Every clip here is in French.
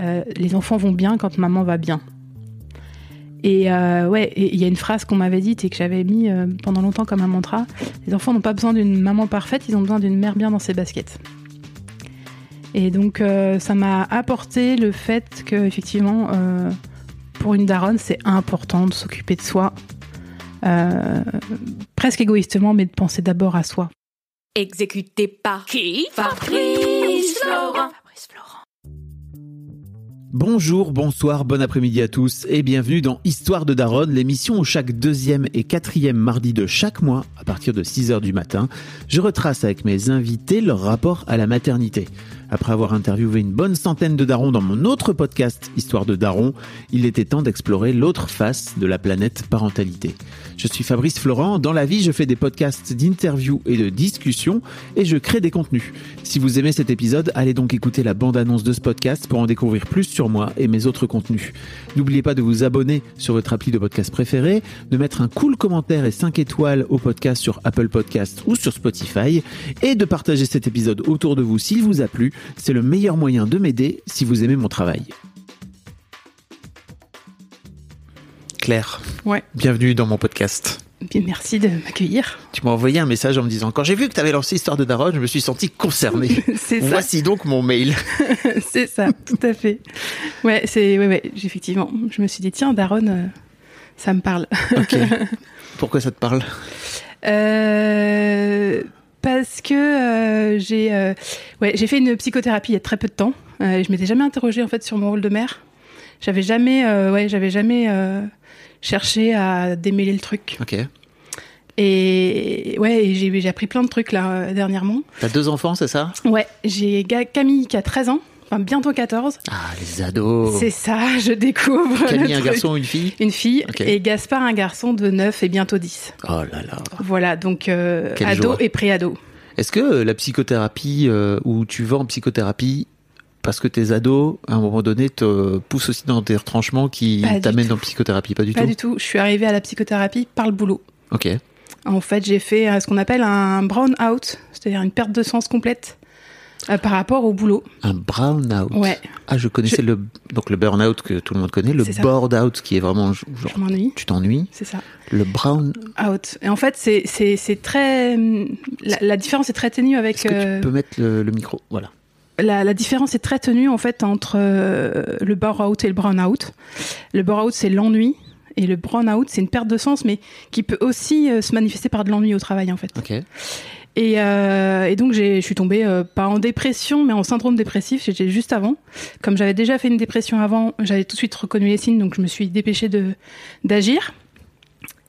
Euh, les enfants vont bien quand maman va bien. Et euh, ouais, il y a une phrase qu'on m'avait dite et que j'avais mis euh, pendant longtemps comme un mantra. Les enfants n'ont pas besoin d'une maman parfaite, ils ont besoin d'une mère bien dans ses baskets. Et donc euh, ça m'a apporté le fait que effectivement, pour une daronne, c'est important de s'occuper de soi, presque égoïstement, mais de penser d'abord à soi. Exécuté par qui? Fabrice Florent. Bonjour, bonsoir, bon après-midi à tous et bienvenue dans Histoire de Daronne, l'émission où chaque deuxième et quatrième mardi de chaque mois, à partir de 6h du matin, je retrace avec mes invités leur rapport à la maternité. Après avoir interviewé une bonne centaine de darons dans mon autre podcast Histoire de Daron, il était temps d'explorer l'autre face de la planète parentalité. Je suis Fabrice Florent, dans la vie je fais des podcasts d'interviews et de discussions et je crée des contenus. Si vous aimez cet épisode, allez donc écouter la bande-annonce de ce podcast pour en découvrir plus sur moi et mes autres contenus. N'oubliez pas de vous abonner sur votre appli de podcast préféré, de mettre un cool commentaire et 5 étoiles au podcast sur Apple Podcast ou sur Spotify et de partager cet épisode autour de vous s'il vous a plu. C'est le meilleur moyen de m'aider si vous aimez mon travail. Claire, Ouais, bienvenue dans mon podcast. bien merci de m'accueillir. Tu m'as envoyé un message en me disant quand j'ai vu que tu avais lancé Histoire de Daronne, je me suis senti concerné. c'est ça, Voici donc mon mail. c'est ça, tout à fait. Ouais, c'est ouais, ouais, effectivement. Je me suis dit tiens, Daron, euh, ça me parle. Ok. Pourquoi ça te parle? Euh, parce que euh, j'ai euh, ouais, j'ai fait une psychothérapie il y a très peu de temps. Euh, je m'étais jamais interrogée en fait sur mon rôle de mère. J'avais jamais ouais, j'avais jamais cherché à démêler le truc. Ok. Et ouais, j'ai j'ai appris plein de trucs là dernièrement. T'as deux enfants, c'est ça? Ouais, j'ai Camille qui a 13 ans, enfin bientôt 14. Ah, les ados. C'est ça, je découvre. Camille, le un garçon ou une fille? Une fille et Gaspard un garçon de 9 et bientôt 10. Oh là là. Voilà, donc euh, ado joie. et pré-ado. Est-ce que euh, la psychothérapie, euh, où tu vas en psychothérapie parce que tes ados, à un moment donné, te poussent aussi dans des retranchements qui Pas t'amènent en psychothérapie? Pas du Pas tout? du tout. Je suis arrivée à la psychothérapie par le boulot. Ok. En fait, j'ai fait euh, ce qu'on appelle un brown out, c'est-à-dire une perte de sens complète euh, par rapport au boulot. Un brown out. Ouais, Ah, je connaissais le donc le burn out que tout le monde connaît, le C'est ça. bored out qui est vraiment genre je m'ennuie. tu t'ennuies. C'est ça. Le brown. Out. Et en fait, c'est très la, la différence est très ténue avec Est-ce que euh, tu peux mettre le, le micro? Voilà. la, la différence est très tenue en fait entre euh, le burn-out et le brown-out. Le burn-out, c'est l'ennui. Et le brown-out, c'est une perte de sens, mais qui peut aussi euh, se manifester par de l'ennui au travail, en fait. Ok. Et, euh, et donc, je suis tombée, euh, pas en dépression, mais en syndrome dépressif. J'étais juste avant. Comme j'avais déjà fait une dépression avant, j'avais tout de suite reconnu les signes, donc je me suis dépêchée d'agir.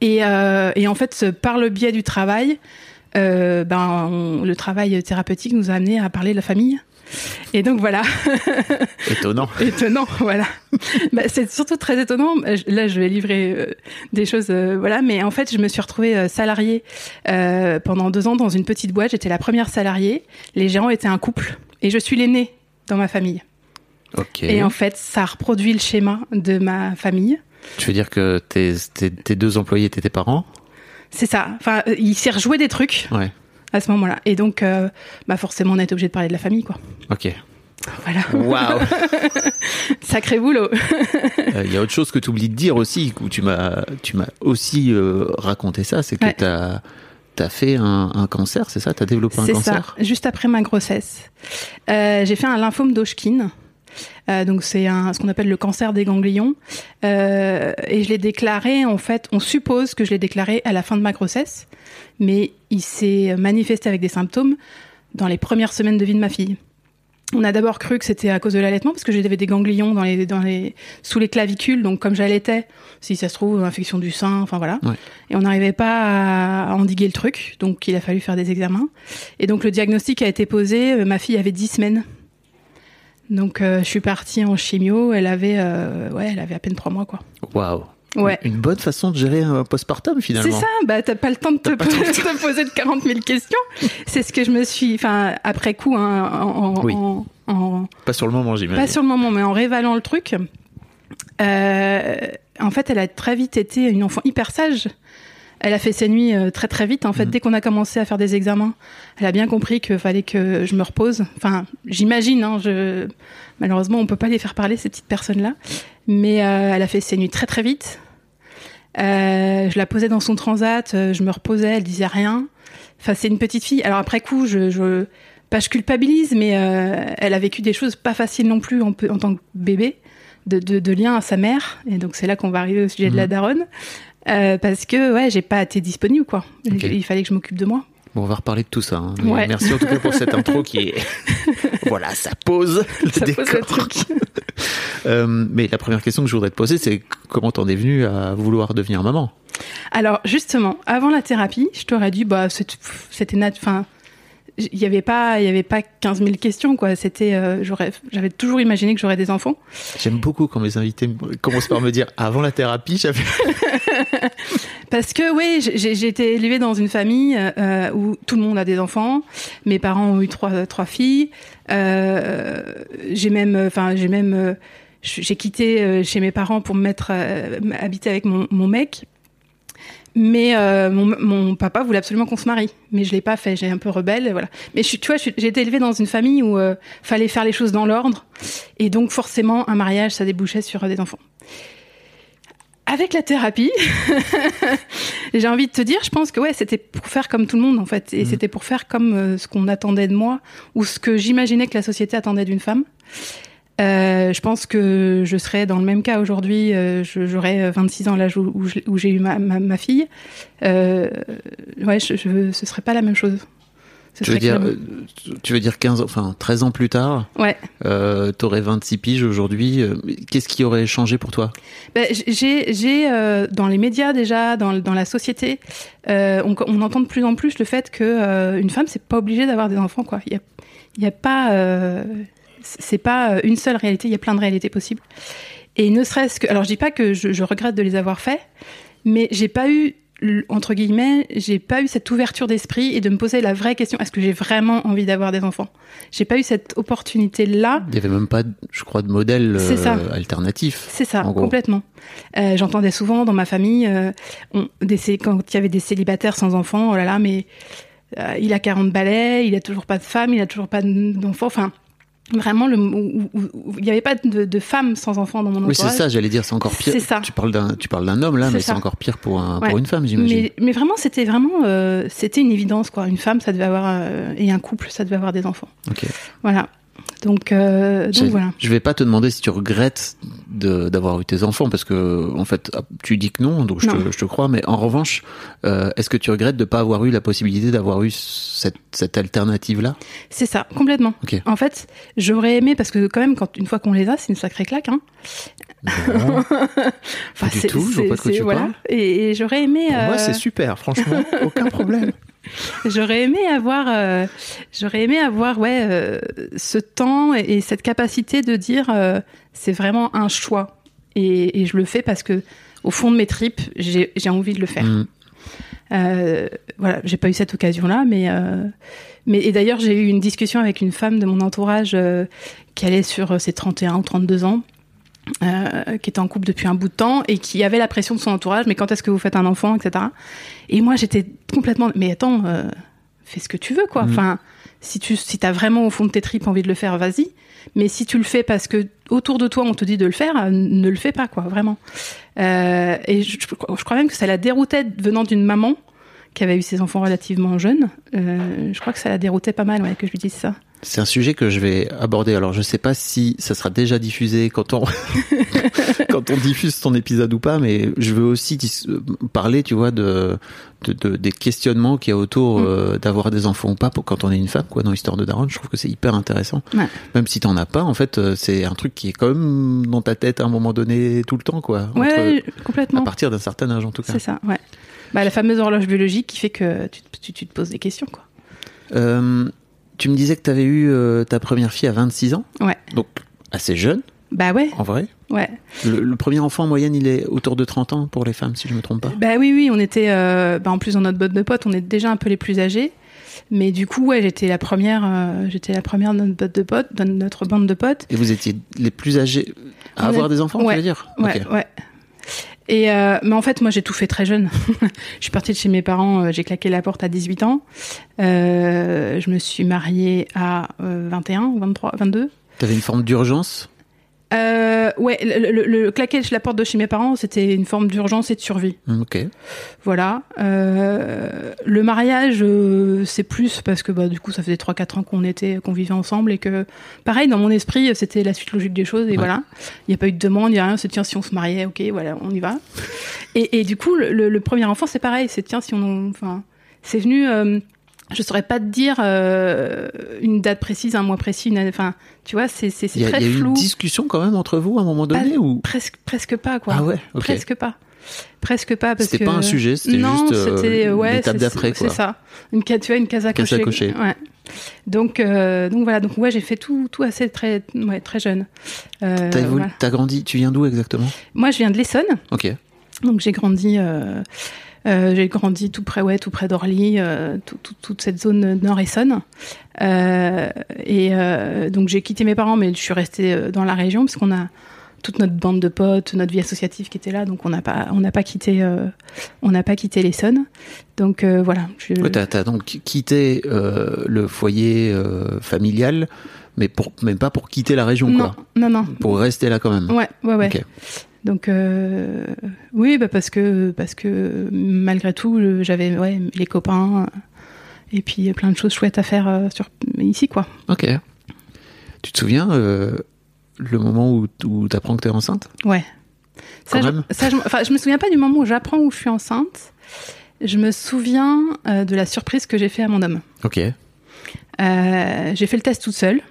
Et, euh, et en fait, par le biais du travail, ben, le travail thérapeutique nous a amené à parler de la famille. Et donc voilà, Étonnant. étonnant, voilà. Bah, c'est surtout très étonnant. Euh, Là, je vais livrer euh, des choses, euh, voilà. Mais en fait, je me suis retrouvée euh, salariée pendant deux ans dans une petite boîte. J'étais la première salariée. Les gérants étaient un couple, et je suis l'aînée dans ma famille. Ok. Et en fait, ça reproduit le schéma de ma famille. Tu veux dire que tes, tes, tes deux employés étaient tes parents? C'est ça. Enfin, il s'est rejoué des trucs Ouais. À ce moment-là. Et donc, euh, bah forcément, on a été obligé de parler de la famille, quoi. Ok. Voilà. Waouh. Sacré boulot. Euh, Il y a autre chose que tu oublies de dire aussi, où tu m'as, tu m'as aussi euh, raconté ça, c'est que Ouais. tu as, fait un, un cancer, c'est ça? Tu as développé un C'est ça, cancer? Juste après ma grossesse. J'ai fait un lymphome d'Hodgkin. Euh, donc c'est ce qu'on appelle le cancer des ganglions. Euh, et je l'ai déclaré, en fait, on suppose que je l'ai déclaré à la fin de ma grossesse, mais il s'est manifesté avec des symptômes dans les premières semaines de vie de ma fille. on a d'abord cru que c'était à cause de l'allaitement parce que j'avais des ganglions dans les, dans les, sous les clavicules. Donc, comme j'allaitais, si ça se trouve, infection du sein, enfin voilà. Ouais. Et on n'arrivait pas à endiguer le truc. Donc, il a fallu faire des examens. Et donc, le diagnostic a été posé. euh, Ma fille avait 10 semaines. Donc, euh, je suis partie en chimio. Elle avait, euh, ouais, elle avait à peine 3 mois, quoi. Waouh. Ouais. Une bonne façon de gérer un postpartum finalement. C'est ça, bah t'as pas le temps de te, poser de 40 000 questions. C'est ce que je me suis, enfin après coup, hein, en, en- Oui. en- en- Pas sur le moment, j'imagine. pas sur le moment, mais en révalant le truc. euh, en fait, elle a très vite été une enfant hyper sage. Elle a fait ses nuits euh, très très vite. En fait, Mhm. dès qu'on a commencé à faire des examens, elle a bien compris qu'il fallait que je me repose. Enfin, j'imagine. Hein, je... Malheureusement, on peut pas les faire parler ces petites personnes-là. Mais euh, elle a fait ses nuits très très vite. Euh, je la posais dans son transat, je me reposais, elle disait rien. Enfin, c'est une petite fille. Alors après coup, je, je pas je culpabilise, mais euh, elle a vécu des choses pas faciles non plus en, tant que bébé, de, de, de lien à sa mère. Et donc c'est là qu'on va arriver au sujet de la Mhm. daronne, Euh, parce que ouais, j'ai pas été disponible quoi. Il fallait que je m'occupe de moi. Bon, on va reparler de tout ça. hein. Ouais. Merci en tout cas pour cette intro qui est. voilà, ça pose le Ça pose décor. le truc. Euh, mais la première question que je voudrais te poser, c'est comment t'en es venu à vouloir devenir maman? Alors justement, avant la thérapie, je t'aurais dit bah c'était nat enfin il y avait pas il y avait pas 15 000 questions quoi, c'était euh, j'aurais j'avais toujours imaginé que j'aurais des enfants. J'aime beaucoup quand mes invités me- commencent par me dire avant la thérapie, j'avais. Parce que oui, j'ai été élevée dans une famille euh, où tout le monde a des enfants. Mes parents ont eu trois trois filles. Euh, j'ai même, enfin j'ai même, j'ai quitté chez mes parents pour me mettre habiter avec mon, mon mec. Mais euh, mon, mon papa voulait absolument qu'on se marie, mais je l'ai pas fait. J'ai un peu rebelle, voilà. Mais je tu vois, j'ai été élevée dans une famille où euh, fallait faire les choses dans l'ordre, et donc forcément un mariage, ça débouchait sur euh, des enfants. Avec la thérapie, j'ai envie de te dire, je pense que ouais, c'était pour faire comme tout le monde en fait, et Mhm. c'était pour faire comme euh, ce qu'on attendait de moi ou ce que j'imaginais que la société attendait d'une femme. Euh, je pense que je serais dans le même cas aujourd'hui. euh, J'aurais 26 ans l'âge où, j'ai eu ma, ma, ma fille. Euh, ouais, je, je, ce serait pas la même chose. Ce Tu veux dire, euh, tu veux dire 15 ans, enfin 13 ans plus tard, Ouais. euh, t'aurais 26 piges aujourd'hui. euh, Qu'est-ce qui aurait changé pour toi? Ben, j'ai, euh, dans les médias déjà, dans, dans la société, euh, on, on entend de plus en plus le fait que euh, une femme c'est pas obligé d'avoir des enfants quoi. Il y a, y a pas, euh, c'est pas une seule réalité. Il y a plein de réalités possibles. Et ne serait-ce que, alors je dis pas que je, je regrette de les avoir faits, mais j'ai pas eu entre guillemets, j'ai pas eu cette ouverture d'esprit et de me poser la vraie question est-ce que j'ai vraiment envie d'avoir des enfants? J'ai pas eu cette opportunité là Il y avait même pas, je crois, de modèle euh, alternatif. C'est ça, complètement. Euh, J'entendais souvent dans ma famille, euh, on, des, cé- quand il y avait des célibataires sans enfants, oh là là, mais euh, il a 40 balais, il a toujours pas de femme, il a toujours pas d'enfants. Enfin, vraiment, le, où- où- où- il n'y avait pas de, de femmes sans enfants dans mon Oui, c'est entourage. ça, j'allais dire, c'est encore pire. C'est ça. Tu parles d'un, tu parles d'un homme là, mais c'est encore pire pour un, Ouais. pour une femme, j'imagine. Mais, mais vraiment, c'était vraiment, euh, c'était une évidence quoi. Une femme, ça devait avoir euh, et un couple, ça devait avoir des enfants. Ok. Voilà. Donc, euh, donc Je- voilà. Je vais pas te demander si tu regrettes d'avoir eu tes enfants parce que en fait ah, tu dis que non, donc je, Non. Te, je te crois. Mais en revanche, euh, est-ce que tu regrettes de pas avoir eu la possibilité d'avoir eu cette, cette alternative là C'est ça, complètement. En fait, j'aurais aimé parce que quand même, quand une fois qu'on les a, c'est une sacrée claque. Hein. Enfin, du c'est- tout, je vois pas de quoi tu voilà. parles. Et, et j'aurais aimé, Pour moi euh, c'est super, franchement, aucun problème. j'aurais aimé avoir, euh, j'aurais aimé avoir, ouais, euh, ce temps et, et cette capacité de dire, euh, c'est vraiment un choix. Et, et je le fais parce que, au fond de mes tripes, j'ai envie de le faire. Mm. Voilà, j'ai pas eu cette occasion-là, mais mais et d'ailleurs j'ai eu une discussion avec une femme de mon entourage qui allait sur ses 31 ou 32 ans, euh, qui était en couple depuis un bout de temps et qui avait la pression de son entourage. Mais quand est-ce que vous faites un enfant, etc. Et moi j'étais complètement. Mais attends, euh, fais ce que tu veux, quoi. Mhm. Enfin, si tu si as vraiment au fond de tes tripes envie de le faire, vas-y. Mais si tu le fais parce que autour de toi on te dit de le faire, euh, ne le fais pas, quoi, vraiment. Euh, et je, je crois- je crois même que ça la déroutait venant d'une maman qui avait eu ses enfants relativement jeunes. Euh, je crois que ça la déroutait pas mal, ouais, que je lui dise ça. C'est un sujet que je vais aborder. Alors, je sais pas si ça sera déjà diffusé quand on quand on diffuse ton épisode ou pas, mais je veux aussi dis- parler, tu vois, de, de, de- des questionnements qu'il y a autour Mm. euh, d'avoir des enfants ou pas pour quand on est une femme, quoi, dans l'histoire de Daron. Je trouve que c'est hyper intéressant. Ouais. Même si t'en as pas, en fait, euh, c'est un truc qui est quand même dans ta tête à un moment donné tout le temps, quoi. Entre- Ouais, à complètement. partir d'un certain âge, en tout cas. C'est ça, ouais. Bah, la fameuse horloge biologique qui fait que tu, tu, tu te poses des questions, quoi. Euh, tu me disais que tu avais eu euh, ta première fille à 26 ans, Ouais. donc assez jeune, Bah ouais, en vrai. ouais. Le, le premier enfant en moyenne, il est autour de 30 ans pour les femmes, si je me trompe pas. Bah oui, oui, on était, euh, bah en plus dans notre botte de potes, on est déjà un peu les plus âgés. Mais du coup, ouais, j'étais la première, euh, j'étais la première de notre botte de potes, de notre bande de potes. Et vous étiez les plus âgés à On avoir des enfants, tu ouais, veux dire? Ouais, ouais. Euh, mais en fait, moi, j'ai tout fait très jeune. je suis partie de chez mes parents, euh, j'ai claqué la porte à 18 ans. Euh, je me suis mariée à euh, 21, 23, 22. T'avais une forme d'urgence? Euh, ouais, le, le- le claquer la porte de chez mes parents, c'était une forme d'urgence et de survie. Hum, Ok. Voilà. Euh, le mariage, euh, c'est plus parce que bah, du coup, ça faisait 3-4 ans qu'on était, qu'on vivait ensemble et que, pareil, dans mon esprit, c'était la suite logique des choses et Ouais. voilà. Il n'y a pas eu de demande, il n'y a rien. C'est tiens, si on se mariait, ok, voilà, on y va. Et, et du coup, le, le- le premier enfant, c'est pareil. C'est tiens, si on, enfin, c'est venu. Euh, je saurais pas te dire euh, une date précise, un mois précis, une enfin, tu vois, c'est c'est c'est Il y a, très y a eu flou. une discussion quand même entre vous à un moment donné Pas- ou Presque, presque pas quoi. Ah ouais, ok. Presque pas. Presque pas parce que C'était pas un sujet, c'était juste, euh, ouais, l'étape d'après, quoi. C'est ça. Une tu vois une case à Case à cocher. cocher. Ouais. Donc euh, donc voilà donc ouais j'ai fait tout tout assez très ouais très jeune. Euh, T'as voilà. grandi, tu viens d'où exactement? Moi je viens de l'Essonne Ok. donc j'ai grandi. Euh, j'ai grandi tout près, ouais, tout près d'Orly, euh, tout- tout- toute cette zone nord-essonne. Euh, et euh, donc j'ai quitté mes parents, mais je suis restée dans la région parce qu'on a toute notre bande de potes, notre vie associative qui était là, donc on n'a pas, on n'a pas quitté, on n'a pas quitté l'Essonne. Donc voilà. je- Ouais, t'as, donc quitté le foyer familial, mais pour même pas pour quitter la région, non, quoi. non, non. Pour rester là quand même. Ouais, ouais, ouais. Donc euh, oui, bah parce que parce que malgré tout, j'avais ouais les copains euh, et puis plein de choses chouettes à faire euh, sur ici quoi. Ok. Tu te souviens euh, le moment où, où t'apprends que t'es enceinte? Ouais. Ça, Quand je, même ça, je, enfin, je me souviens pas du moment où j'apprends où je suis enceinte. Je me souviens euh, de la surprise que j'ai fait à mon homme. Ok. J'ai fait le test toute seule.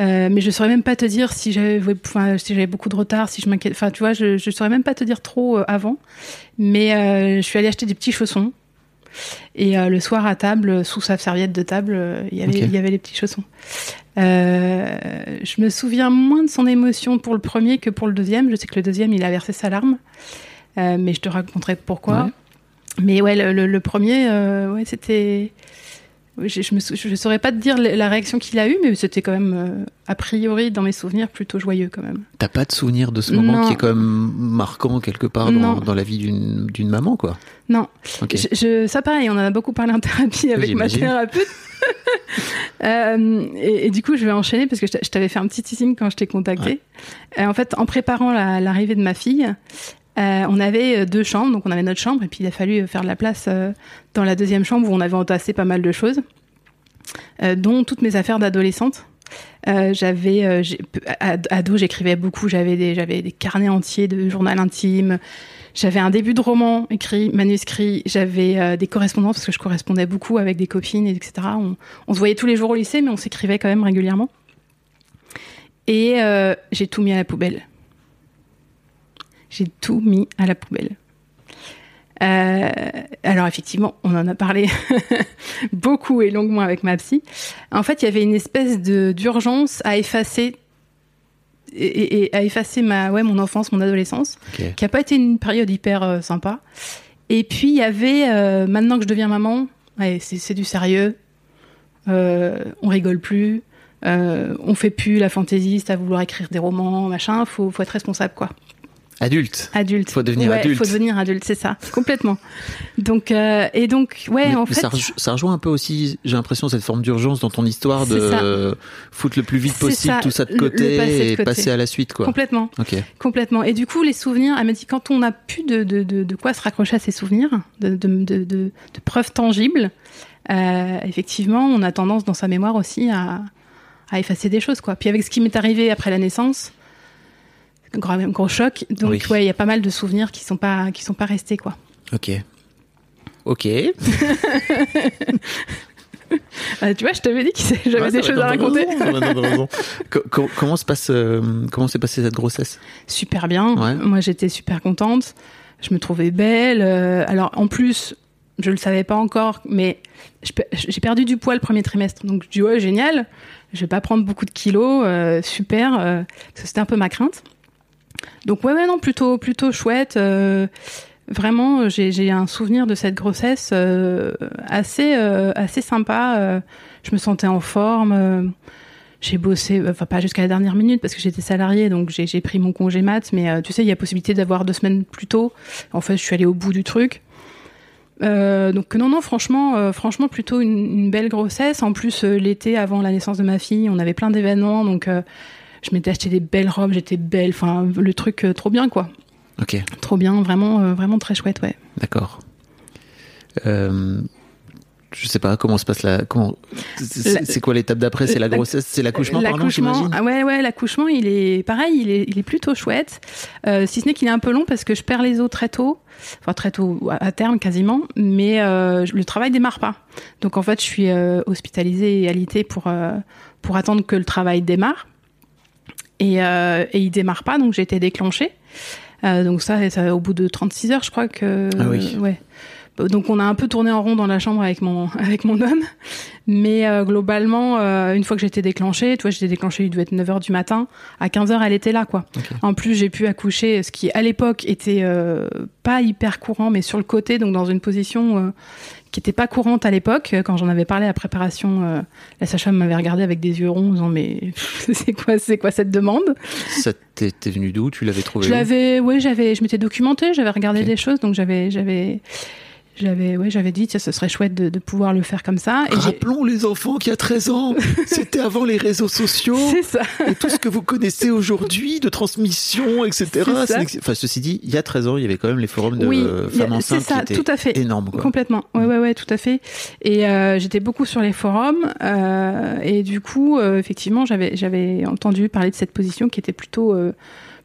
Euh, mais je saurais même pas te dire si j'avais, enfin, si j'avais beaucoup de retard, si je m'inquiète. Enfin, tu vois, je, je saurais même pas te dire trop euh, avant. Mais euh, je suis allée acheter des petits chaussons. Et le soir à table, sous sa serviette de table, il y avait, Ok. il y avait les petits chaussons. Je me souviens moins de son émotion pour le premier que pour le deuxième. Je sais que le deuxième, il a versé sa larme. Mais je te raconterai pourquoi. Ouais. Mais ouais, le, le- le premier, ouais, c'était. Je, je me sou- je saurais pas te dire la réaction qu'il a eue, mais c'était quand même, euh, a priori, dans mes souvenirs, plutôt joyeux quand même. T'as pas de souvenir de ce moment Non. qui est quand même marquant quelque part dans, dans la vie d'une, maman, quoi? Non, Ok. je, je- ça pareil, on en a beaucoup parlé en thérapie avec ma thérapeute. Euh, et, et du coup, je vais enchaîner parce que je t'a- je t'avais fait un petit teasing quand je t'ai contacté. Euh, en fait, en préparant la- l'arrivée de ma fille, euh, on avait deux chambres, donc on avait notre chambre et puis il a fallu faire de la place euh, dans la deuxième chambre où on avait entassé pas mal de choses, euh, dont toutes mes affaires d'adolescente. Euh, j'avais euh, ado j'écrivais beaucoup j'avais des j'avais des carnets entiers de journal intime j'avais un début de roman écrit manuscrit j'avais euh, des correspondances parce que je correspondais beaucoup avec des copines etc on, on se voyait tous les jours au lycée mais on s'écrivait quand même régulièrement. Et euh, j'ai tout mis à la poubelle j'ai tout mis à la poubelle Euh, alors effectivement, on en a parlé beaucoup et longuement avec ma psy. En fait, il y avait une espèce de d'urgence à effacer et, et- et à effacer ma ouais mon enfance, mon adolescence, qui a pas été une période hyper euh, sympa. Et puis il y avait euh, maintenant que je deviens maman, ouais, c'est c'est du sérieux. On rigole plus. On fait plus la fantaisiste à vouloir écrire des romans, machin. Faut, faut être responsable, quoi. Adulte. Adulte. Faut devenir Ouais, adulte. Faut devenir adulte, c'est ça, complètement. Donc euh, et donc ouais, Mais- en mais fait. ça, rejo- ça rejoint un peu aussi, j'ai l'impression, cette forme d'urgence dans ton histoire de euh, foutre le plus vite possible ça, tout ça de côté passer de et passer à la suite, quoi. Complètement, Ok. complètement. Et du coup, les souvenirs, elle m'a dit quand on n'a plus de, de, de, de quoi se raccrocher à ses souvenirs, de, de, de, de, de preuves tangibles, euh, effectivement, on a tendance dans sa mémoire aussi à, à effacer des choses, quoi. Puis avec ce qui m'est arrivé après la naissance, gros, gros choc. Donc Oui. ouais, il y a pas mal de souvenirs qui sont pas qui sont pas restés, quoi. Ok. Ok. Euh, tu vois, je t'avais dit que j'avais des choses à raconter. raison, comment se passe, euh, comment s'est passée cette grossesse? Super bien. Ouais. Moi, j'étais super contente. Je me trouvais belle. Euh, alors, en plus, je le savais pas encore, mais j'ai perdu du poids le premier trimestre. Donc, je dis, ouais, génial. Je vais pas prendre beaucoup de kilos. euh, super. euh, C'était un peu ma crainte. Donc, ouais, non, plutôt, plutôt chouette. euh, vraiment, j'ai j'ai un souvenir de cette grossesse euh, assez, euh, assez sympa. euh, je me sentais en forme. euh, j'ai bossé, enfin pas jusqu'à la dernière minute parce que j'étais salariée, donc j'ai pris mon congé mat, mais euh, tu sais, il y a possibilité d'avoir deux semaines plus tôt. En fait, je suis allée au bout du truc. Euh, donc non, non, franchement, euh, franchement, plutôt une, une belle grossesse. En plus, euh, l'été avant la naissance de ma fille, on avait plein d'événements, donc euh, je m'étais acheté des belles robes, j'étais belle, enfin le truc euh, trop bien, quoi. Ok, Trop bien, vraiment, euh, vraiment très chouette, ouais. d'accord. Euh, je sais pas comment se passe la. Comment C'est quoi l'étape d'après? C'est la grossesse, c'est l'accouchement, pardon, L'accouchement, j'imagine? ah ouais, ouais, l'accouchement, il est pareil, il est, il est plutôt chouette. Euh, si ce n'est qu'il est un peu long parce que je perds les os très tôt, enfin très tôt, à terme quasiment, mais euh, le travail démarre pas. Donc en fait, je suis euh, hospitalisée et alitée pour pour attendre que le travail démarre. Et, euh, et il démarre pas, donc j'ai été déclenchée. Euh, donc ça, ça, au bout de 36 heures, je crois que. Ah oui. ouais. Donc on a un peu tourné en rond dans la chambre avec mon avec mon homme, mais euh, globalement, euh, une fois que j'étais déclenchée, tu vois, j'étais déclenchée, il devait être 9h du matin, à 15h elle était là quoi. En plus, j'ai pu accoucher, ce qui à l'époque était euh, pas hyper courant, mais sur le côté, donc dans une position qui était pas courante à l'époque. Quand j'en avais parlé à la préparation, euh, la sage-femme m'avait regardé avec des yeux ronds, en disant mais c'est quoi c'est quoi cette demande? Ça t'es venu d'où? Tu l'avais trouvé je l'avais, oui, j'avais, je m'étais documentée, j'avais regardé Ok. des choses, donc j'avais, j'avais, j'avais, ouais, j'avais dit, tiens, ce serait chouette de, de pouvoir le faire comme ça. Et Rappelons les enfants qu'il y a 13 ans, c'était avant les réseaux sociaux c'est ça. et tout ce que vous connaissez aujourd'hui de transmission, etc. Ça. Enfin, ceci dit, il y a 13 ans, il y avait quand même les forums de oui, femmes c'est enceintes ça, qui tout étaient à fait. énormes. Quoi. Complètement. Ouais, ouais, ouais, tout à fait. Et euh, j'étais beaucoup sur les forums. euh, et du coup, euh, effectivement, j'avais, j'avais entendu parler de cette position qui était plutôt euh,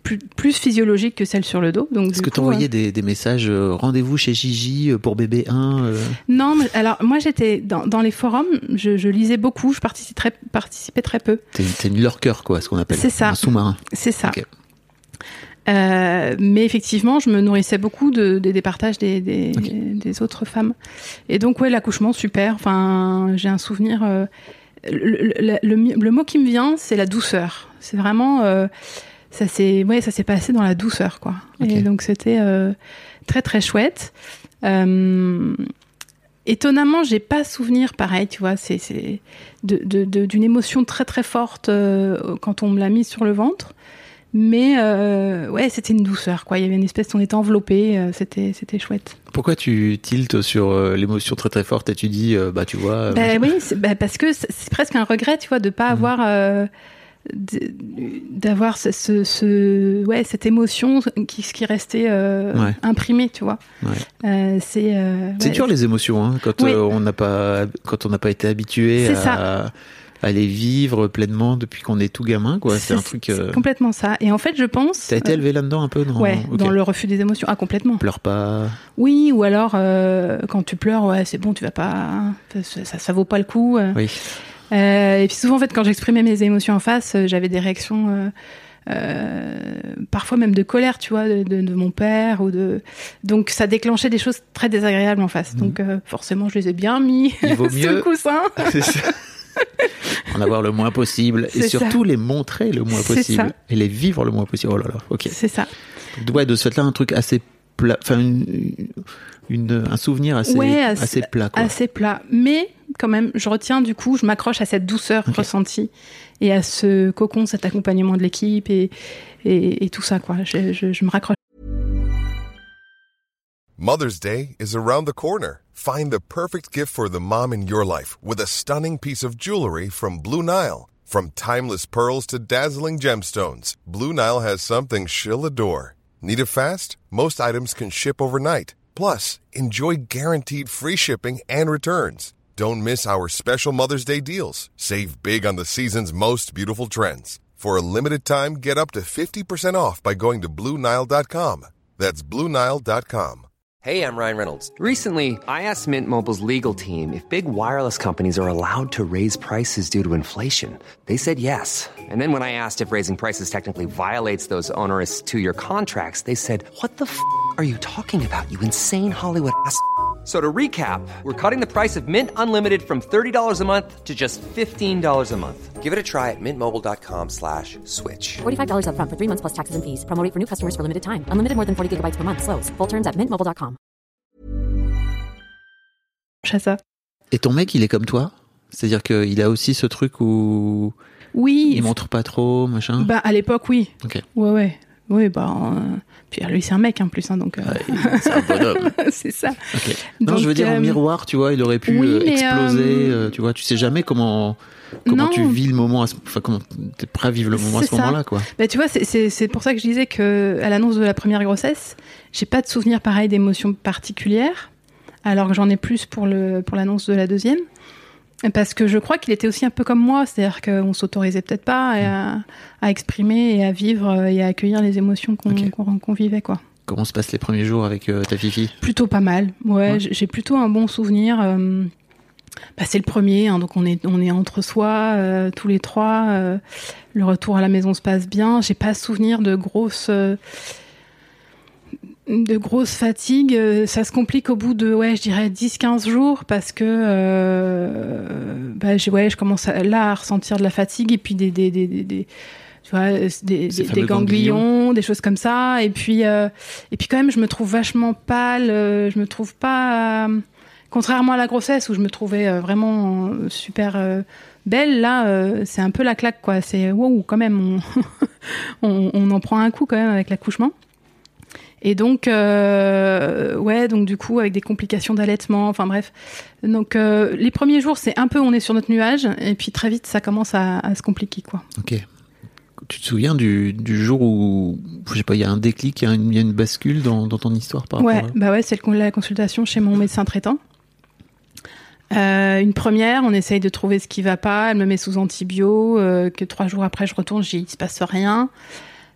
plus, plus physiologique que celle sur le dos. Donc, Est-ce que tu envoyais euh, des, des messages euh, rendez-vous chez Gigi euh, pour bébé 1 euh, Non, mais alors moi j'étais dans, dans les forums, je, je lisais beaucoup, je participais très, participais très peu. T'es une lurker, quoi, ce qu'on appelle. C'est ça. Un sous-marin. C'est ça. Euh, mais effectivement, je me nourrissais beaucoup de, des- des partages des, des, autres femmes. Et donc, ouais, l'accouchement, super. Enfin, j'ai un souvenir. euh, le, le- le- le mot qui me vient, c'est la douceur. C'est vraiment. euh, ça s'est ouais, ça s'est passé dans la douceur, quoi. Et donc, c'était euh, très, très chouette. Euh, étonnamment, j'ai pas souvenir pareil, tu vois, c'est c'est de- de- de- d'une émotion très très forte euh, quand on me l'a mise sur le ventre. Mais euh, ouais, c'était une douceur, quoi. Il y avait une espèce, on était enveloppé, c'était c'était chouette. Pourquoi tu tiltes sur l'émotion très très forte et tu dis, bah tu vois. Bah oui, bah, parce que c'est presque un regret, tu vois, de Mhm. pas avoir euh, de- d'avoir ce, ce, ce- ouais cette émotion qui qui restait euh, Ouais. imprimée, tu vois. Ouais. Euh, c'est euh, ouais, dur les émotions hein, quand Oui. euh, on n'a pas quand on n'a pas été habitué à, à les vivre pleinement depuis qu'on est tout gamin quoi. C'est un truc. Euh... complètement ça. Et en fait, je pense. T'as été élevé là-dedans un peu non? Ouais, dans le refus des émotions. Ah, complètement. Pleure pas. Oui, ou alors quand tu pleures, ouais, c'est bon, tu vas pas, ça, ça, ça vaut pas le coup. Oui. Euh, et puis souvent, en fait, quand j'exprimais mes émotions en face, euh, j'avais des réactions, euh, parfois même de colère, tu vois, de, de- de mon père ou de. Donc ça déclenchait des choses très désagréables en face. Donc euh, forcément, je les ai bien mis Mhm. Il vaut sous mieux- le coussin. Ça. En avoir le moins possible et surtout les montrer le moins possible et les vivre le moins possible. Oh là là. Ok. C'est ça. Donc, ouais, de ce fait-là, un truc assez plat, enfin une, une- un souvenir assez Ouais, assez, assez- plat quoi. assez plat. Mais quand même, je retiens du coup, je m'accroche à cette douceur ressentie et à ce cocon, cet accompagnement de l'équipe et, et, et tout ça, quoi. Je, je, je me raccroche. Mother's Day is around the corner. Find the perfect gift for the mom in your life with a stunning piece of jewelry from Blue Nile. From timeless pearls to dazzling gemstones, Blue Nile has something she'll adore. Need it fast? Most items can ship overnight. Plus, enjoy guaranteed free shipping and returns. Don't miss our special Mother's Day deals. Save big on the season's most beautiful trends. For a limited time, get up to 50% off by going to BlueNile.com. That's BlueNile.com. Hey, I'm Ryan Reynolds. Recently, I asked Mint Mobile's legal team if big wireless companies are allowed to raise prices due to inflation. They said yes. And then when I asked if raising prices technically violates those onerous two year contracts, they said, What the f are you talking about, you insane Hollywood ass? So to recap, we're cutting the price of Mint Unlimited from $30 a month to just $15 a month. Give it a try at mintmobile.com slash switch. $45 upfront for three months plus taxes and fees. Promo for new customers for limited time. Unlimited more than 40 gigabytes per month. Slows. Full terms at mintmobile.com. ça. Et ton mec, il est comme toi? C'est-à-dire qu'il a aussi ce truc où Oui. il montre pas trop, machin? Bah, à l'époque, oui. Ok. Ouais, ouais. Oui, bah. euh, Puis lui, c'est un mec en plus, hein, donc. euh, Ouais, c'est un bonhomme. c'est ça. Ok. Non, Donc, je veux dire, en euh, miroir, tu vois, il aurait pu oui, exploser, euh, tu vois, tu sais jamais comment, comment Non. tu vis le moment, à ce- enfin, comment t'es prêt à vivre le moment à ce moment-là, quoi. Bah, tu vois, c'est pour ça que je disais que à l'annonce de la première grossesse, j'ai pas de souvenir pareil d'émotions particulières, alors que j'en ai plus pour le pour l'annonce de la deuxième. Parce que je crois qu'il était aussi un peu comme moi, c'est-à-dire qu'on s'autorisait peut-être pas à, à exprimer et à vivre et à accueillir les émotions qu'on Ok. qu'on- qu'on vivait, quoi. Comment se passent les premiers jours avec euh, ta fifi? Plutôt pas mal. Ouais, j'ai plutôt un bon souvenir. euh, bah, c'est le premier, hein, donc on est on est entre soi, euh, tous les trois. euh, le retour à la maison se passe bien. J'ai pas souvenir de grosses euh, de grosses fatigues. Euh, Ça se complique au bout de ouais, je dirais 10-15 jours parce que euh, bah, j'ai- ouais, je commence à, là à ressentir de la fatigue et puis des des des, des- des- tu vois, euh, des, des- ganglions, des choses comme ça. Et puis, euh, et puis quand même, je me trouve vachement pâle. euh, je me trouve pas, euh, contrairement à la grossesse où je me trouvais vraiment super belle. Là, euh, c'est un peu la claque, quoi. C'est wow, quand même, on, on, on en prend un coup quand même avec l'accouchement. Et donc, euh, ouais, donc du coup, avec des complications d'allaitement, enfin bref. Donc, euh, les premiers jours, c'est un peu, on est sur notre nuage, et puis très vite, ça commence à, à se compliquer, quoi. Ok. Tu te souviens du, du jour où, je sais pas, il y a un déclic, il y a une, il y a une bascule dans, dans ton histoire par Ouais, rapport à... bah ouais, c'est la consultation chez mon médecin traitant. Euh, une première, on essaye de trouver ce qui va pas. Elle me met sous antibio. euh, que trois jours après, je retourne, j'ai il se passe rien.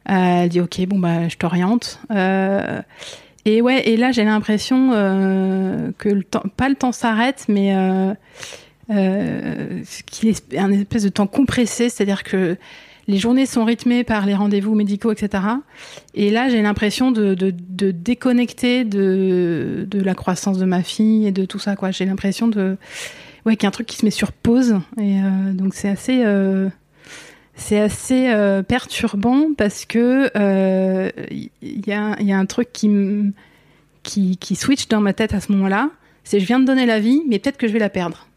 Elle dit ok, bon bah je t'oriente. Euh, et ouais, et là j'ai l'impression euh, que le temps, pas le temps s'arrête, mais euh, qu'il est un espèce de temps compressé, c'est-à-dire que les journées sont rythmées par les rendez-vous médicaux, etc. Et là, j'ai l'impression de, de, de déconnecter de, de la croissance de ma fille et de tout ça. quoi. J'ai l'impression de ouais, qu'il y a un truc qui se met sur pause. Et donc, c'est assez, c'est assez euh, perturbant parce que euh, il y, a, il y a un truc qui, qui, qui switch dans ma tête à ce moment-là. C'est je viens de donner la vie, mais peut-être que je vais la perdre.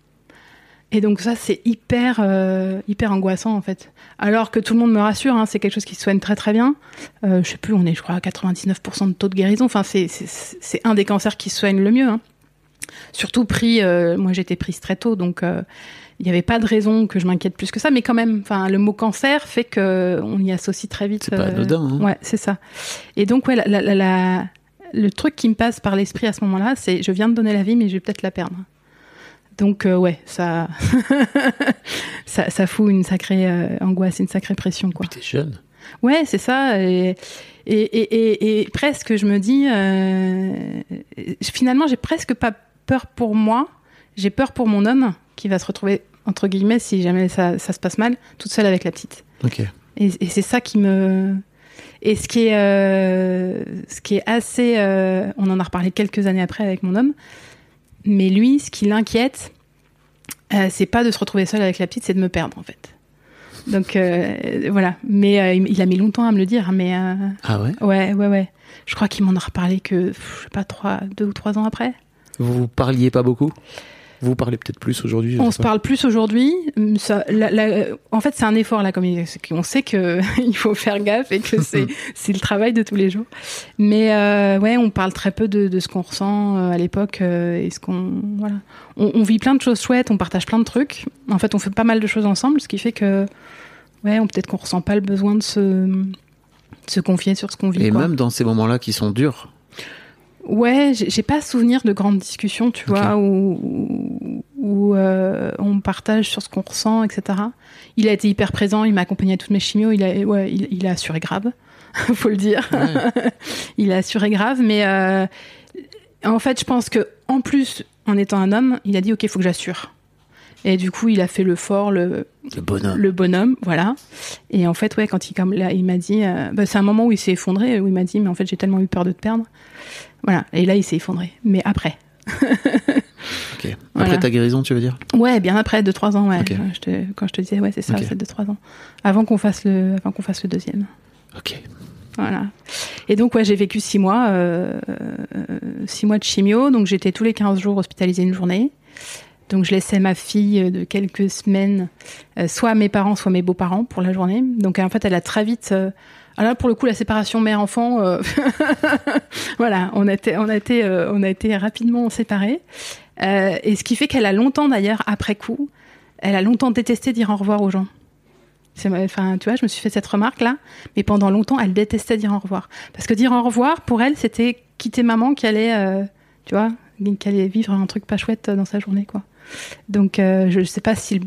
Et donc ça, c'est hyper, euh, hyper angoissant en fait. Alors que tout le monde me rassure, hein, c'est quelque chose qui se soigne très très bien. Euh, je sais plus, on est je crois à 99% de taux de guérison. Enfin, c'est un des cancers qui se soigne le mieux. hein. Surtout pris, euh, moi j'étais prise très tôt, donc euh, il n'y avait pas de raison que je m'inquiète plus que ça. Mais quand même, enfin, le mot cancer fait que on y associe très vite. C'est pas euh, anodin, hein. Ouais, c'est ça. Et donc ouais, la, la- la- la- le truc qui me passe par l'esprit à ce moment-là, c'est je viens de donner la vie, mais je vais peut-être la perdre. Donc euh, ouais, ça, ça, ça fout une sacrée euh, angoisse, une sacrée pression quoi. T'es jeune. Ouais, c'est ça. Et, et, et, et- et presque, je me dis, euh, finalement, j'ai presque pas peur pour moi. J'ai peur pour mon homme qui va se retrouver entre guillemets si jamais ça, ça se passe mal, toute seule avec la petite. Ok. Et, et c'est ça qui me. Et ce qui est, euh, ce qui est assez. euh, on en a reparlé quelques années après avec mon homme. Mais lui, ce qui l'inquiète, euh, c'est pas de se retrouver seul avec la petite, c'est de me perdre en fait. Donc voilà. Mais il a mis longtemps à me le dire. Mais Ah ouais? Ouais, ouais, ouais. Je crois qu'il m'en a reparlé que je sais pas trois, deux ou trois ans après. Vous vous parliez pas beaucoup? Vous parlez peut-être plus aujourd'hui On se pas. parle plus aujourd'hui. Ça- la- la- en fait, c'est un effort la communication. C'est qu'on sait que il faut faire gaffe et que c'est c'est le travail de tous les jours. Mais euh, ouais, on parle très peu de, de ce qu'on ressent euh, à l'époque euh, et ce qu'on voilà. On, on vit plein de choses chouettes, on partage plein de trucs. En fait, on fait pas mal de choses ensemble, ce qui fait que ouais, on peut-être qu'on ressent pas le besoin de se de se confier sur ce qu'on vit. Et quoi. même dans ces moments-là qui sont durs, Ouais, j'ai pas souvenir de grandes discussions, tu vois, où, où, où, euh, on partage sur ce qu'on ressent, etc. Il a été hyper présent, il m'a accompagné à toutes mes chimios, il a, ouais, il, il a assuré grave, faut le dire. il a assuré grave, mais euh, en fait, je pense que en plus, en étant un homme, il a dit ok, faut que j'assure. Et du coup, il a fait le fort, le, Le bonhomme. le bonhomme, voilà. Et en fait, ouais, quand il, comme là, il m'a dit, euh, bah, c'est un moment où il s'est effondré, où il m'a dit, mais en fait, j'ai tellement eu peur de te perdre. Voilà. Et là, il s'est effondré. Mais après. Après Voilà. ta guérison, tu veux dire? Ouais, bien après, 2-3 ans, ouais. Ok. Je te- quand je te disais, ouais, c'est ça, Ok. c'est 2-3 ans. Avant qu'on fasse le, avant qu'on fasse le deuxième. Ok. Voilà. Et donc, ouais, j'ai vécu 6 mois, euh, 6 mois de chimio. Donc, j'étais tous les 15 jours hospitalisée une journée. Donc, je laissais ma fille de quelques semaines, euh, soit à mes parents, soit à mes beaux-parents pour la journée. Donc, en fait, elle a très vite. euh, alors là, pour le coup, la séparation mère-enfant, euh, voilà, on a été, on a été, euh, on a été rapidement séparés. Euh, et ce qui fait qu'elle a longtemps, d'ailleurs, après coup, elle a longtemps détesté dire au revoir aux gens. Enfin, tu vois, je me suis fait cette remarque là, mais pendant longtemps, elle détestait dire au revoir. Parce que dire au revoir, pour elle, c'était quitter maman qui allait, euh, tu vois, qui allait vivre un truc pas chouette dans sa journée, quoi. Donc, euh, je sais pas si,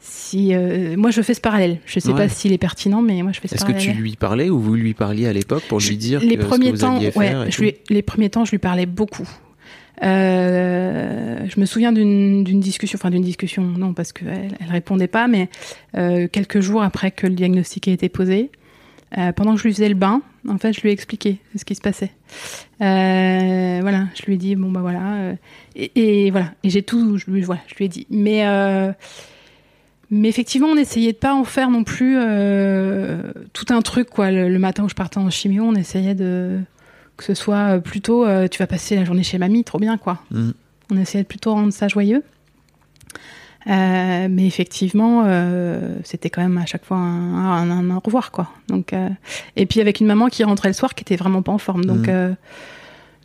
si, euh, moi, je fais ce parallèle. Je sais Ouais. pas s'il est pertinent, mais moi, je fais ce Est-ce que parallèle. tu lui parlais ou vous lui parliez à l'époque pour lui dire les que, ce premiers que vous temps, ouais, faire je lui- les premiers temps, je lui parlais beaucoup. Euh, je me souviens d'une d'une discussion, enfin d'une discussion, non, parce qu'elle elle répondait pas, mais euh, quelques jours après que le diagnostic ait été posé, pendant que je lui faisais le bain, en fait, je lui ai expliqué ce qui se passait. Euh, voilà, je lui ai dit, bon bah voilà, euh, et, et voilà, et j'ai tout, je lui, voilà, je lui ai dit. Mais euh, mais effectivement, on essayait de pas en faire non plus tout un truc quoi. Le, le matin où je partais en chimio, on essayait de que ce soit plutôt tu vas passer la journée chez mamie, trop bien quoi. Mhm. On essayait de plutôt rendre ça joyeux. Euh, mais effectivement, euh, c'était quand même à chaque fois un, un- un- un au revoir quoi. Donc euh, et puis avec une maman qui rentrait le soir qui était vraiment pas en forme. Donc euh,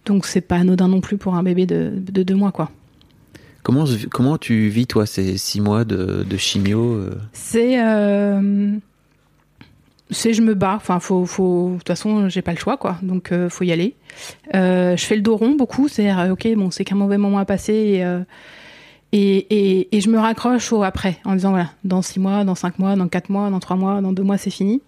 donc c'est pas anodin non plus pour un bébé de, de deux mois quoi. Comment, comment tu vis, toi, ces six mois de, de chimio C'est c'est je me bats. Enfin, faut, faut. De toute façon, j'ai pas le choix, quoi. Donc, euh, faut y aller. Euh, je fais le dos rond beaucoup. C'est-à-dire, euh, ok, bon, c'est qu'un mauvais moment à passer. Et, euh, et, je me raccroche au après, en disant voilà, dans six mois, dans cinq mois, dans quatre mois, dans trois mois, dans deux mois, c'est fini.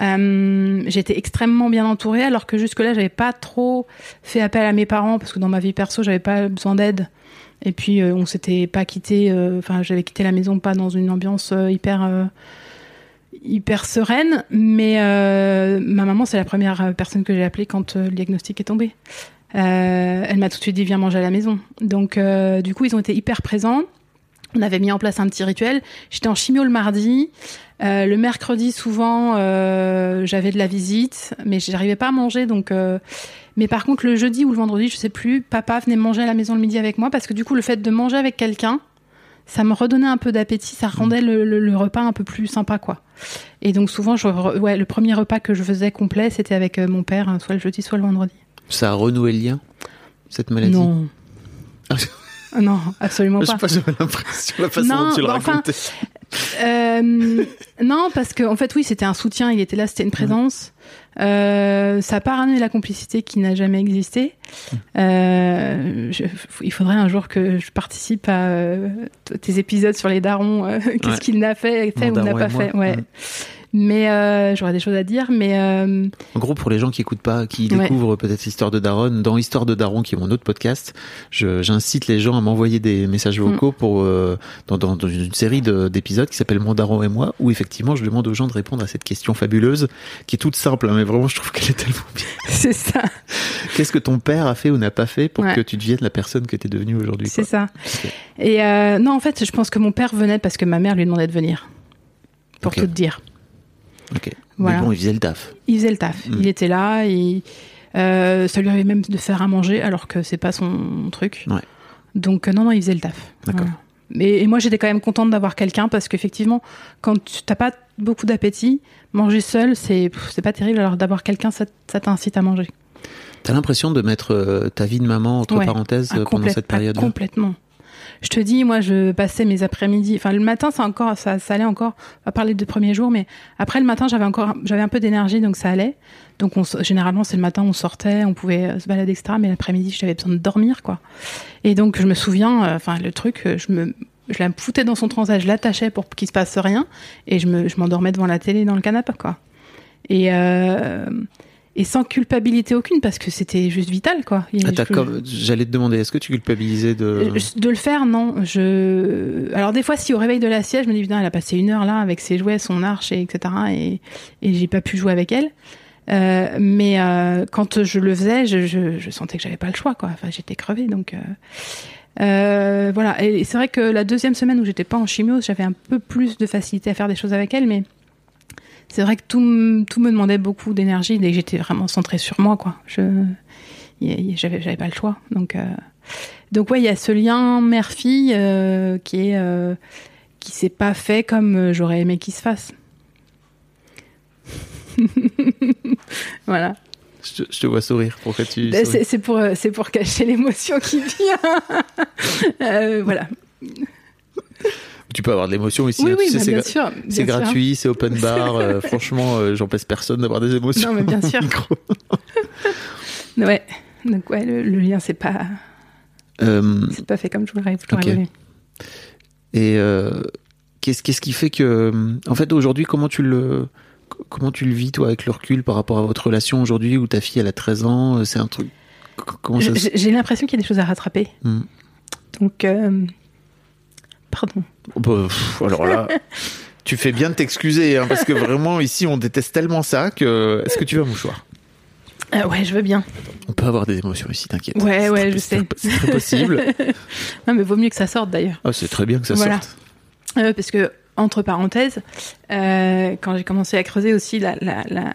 Euh, J'étais extrêmement bien entourée, alors que jusque-là, j'avais pas trop fait appel à mes parents parce que dans ma vie perso, j'avais pas besoin d'aide. Et puis, euh, on s'était pas quitté. euh, Enfin, j'avais quitté la maison pas dans une ambiance euh, hyper hyper sereine. Mais ma maman, c'est la première personne que j'ai appelée quand le diagnostic est tombé. Euh, elle m'a tout de suite dit viens manger à la maison. Donc, euh, du coup, ils ont été hyper présents. On avait mis en place un petit rituel. J'étais en chimio le mardi. Euh, le mercredi, souvent, euh, j'avais de la visite, mais j'arrivais pas à manger. Donc, euh, mais par contre, le jeudi ou le vendredi, je sais plus, papa venait manger à la maison le midi avec moi parce que du coup, le fait de manger avec quelqu'un, ça me redonnait un peu d'appétit, ça rendait le, le- le repas un peu plus sympa, quoi. Et donc souvent, je, ouais, le premier repas que je faisais complet, c'était avec euh, mon père, hein, soit le jeudi, soit le vendredi. Ça a renoué le lien, cette maladie Non. Non, absolument Je sais pas. pas, j'avais l'impression, la façon Non, dont tu le bah, enfin, racontais. Euh, non, parce que en fait, oui, c'était un soutien. Il était là, c'était une présence. Euh, ça n'a pas ramené la complicité qui n'a jamais existé. Euh, je- il faudrait un jour que je participe à euh, tes épisodes sur les darons. euh, Qu'est-ce Ouais. qu'il n'a fait, fait ou n'a pas fait. Ouais. Mais euh, j'aurais des choses à dire. Mais euh, En gros, pour les gens qui écoutent pas, qui Ouais. découvrent peut-être Histoire de Daron, dans Histoire de Daron, qui est mon autre podcast, j'incite les gens à m'envoyer des messages vocaux pour euh, dans, dans- dans une série de- d'épisodes qui s'appelle Mon Daron et moi, où effectivement je demande aux gens de répondre à cette question fabuleuse, qui est toute simple, hein, mais vraiment je trouve qu'elle est tellement bien. c'est ça. Qu'est-ce que ton père a fait ou n'a pas fait pour Ouais. que tu deviennes la personne que tu es devenue aujourd'hui C'est ça. Et euh, non, en fait, je pense que mon père venait parce que ma mère lui demandait de venir. Pour tout te dire. Voilà. Mais bon, il faisait le taf. Il faisait le taf. Mm. Il était là. Et, euh, ça lui arrivait même de faire à manger alors que c'est pas son truc. Ouais. Donc euh, non, non, il faisait le taf. D'accord. Voilà. Et moi, j'étais quand même contente d'avoir quelqu'un parce qu'effectivement, quand tu t'as pas beaucoup d'appétit, manger seul, c'est pas terrible. Alors d'avoir quelqu'un, ça, ça t'incite à manger. T'as l'impression de mettre euh, ta vie de maman entre Ouais. parenthèses Ah, pendant cette ah, période Complètement. Je te dis, moi, je passais mes après-midi. Enfin, le matin, ça allait encore. On va parler de premiers jours, mais après le matin, j'avais encore, j'avais un peu d'énergie, donc ça allait. Donc, généralement, c'est le matin, on sortait, on pouvait euh, se balader, etc. Mais l'après-midi, j'avais besoin de dormir, quoi. Et donc, je me souviens, euh, enfin, le truc, euh, je me, je la foutais dans son transat, je l'attachais pour qu'il se passe rien, et je je m'endormais devant la télé dans le canapé, quoi. Et euh, et sans culpabilité aucune parce que c'était juste vital, quoi. Ah, je- J'allais te demander, est-ce que tu culpabilisais de... euh, de le faire, non. Je... Alors des fois, si au réveil de la sieste, je me dis, putain, elle a passé une heure là avec ses jouets, son arche, et etc. Et, et j'ai pas pu jouer avec elle. Euh, mais euh, quand je le faisais, je, je, je sentais que j'avais pas le choix, quoi. Enfin, j'étais crevée, donc... Euh, voilà, et c'est vrai que la deuxième semaine où j'étais pas en chimio, j'avais un peu plus de facilité à faire des choses avec elle, mais c'est vrai que tout, me demandait beaucoup d'énergie et que j'étais vraiment centrée sur moi, quoi. Je, j'avais, pas le choix, donc. Euh, donc ouais, il y a ce lien mère-fille euh, qui est euh, qui s'est pas fait comme euh, j'aurais aimé qu'il se fasse. voilà. Je, te- je te vois sourire. Pourquoi tu... Ben, C'est, pour pour cacher l'émotion qui vient. Euh, voilà. Peux avoir de l'émotion ici. oui hein, oui, tu sais, c'est bien sûr. Gratuit, c'est open bar. euh, franchement, euh, j'empêche personne d'avoir des émotions. Non, mais bien sûr. Ouais. Donc ouais, le, le lien c'est pas Euh, c'est pas fait comme je voudrais. je l'aurais Ok. voulu. et qu'est-ce qu'est-ce qui fait que, en fait, aujourd'hui, comment tu le comment tu le vis toi avec le recul par rapport à votre relation aujourd'hui où ta fille elle a 13 ans, c'est un truc. se... J'ai, l'impression qu'il y a des choses à rattraper. Hmm. Donc euh, pardon. Oh, bah, pff, alors là, tu fais bien de t'excuser hein, parce que vraiment ici on déteste tellement ça que. Est-ce que tu veux un mouchoir? Euh, ouais, je veux bien. On peut avoir des émotions ici, t'inquiète. Ouais, ouais, très- je sais. C'est très possible. Non, mais vaut mieux que ça sorte d'ailleurs. Ah, c'est très bien que ça Voilà. sorte. Euh, parce que, entre parenthèses, euh, quand j'ai commencé à creuser aussi la, la, la-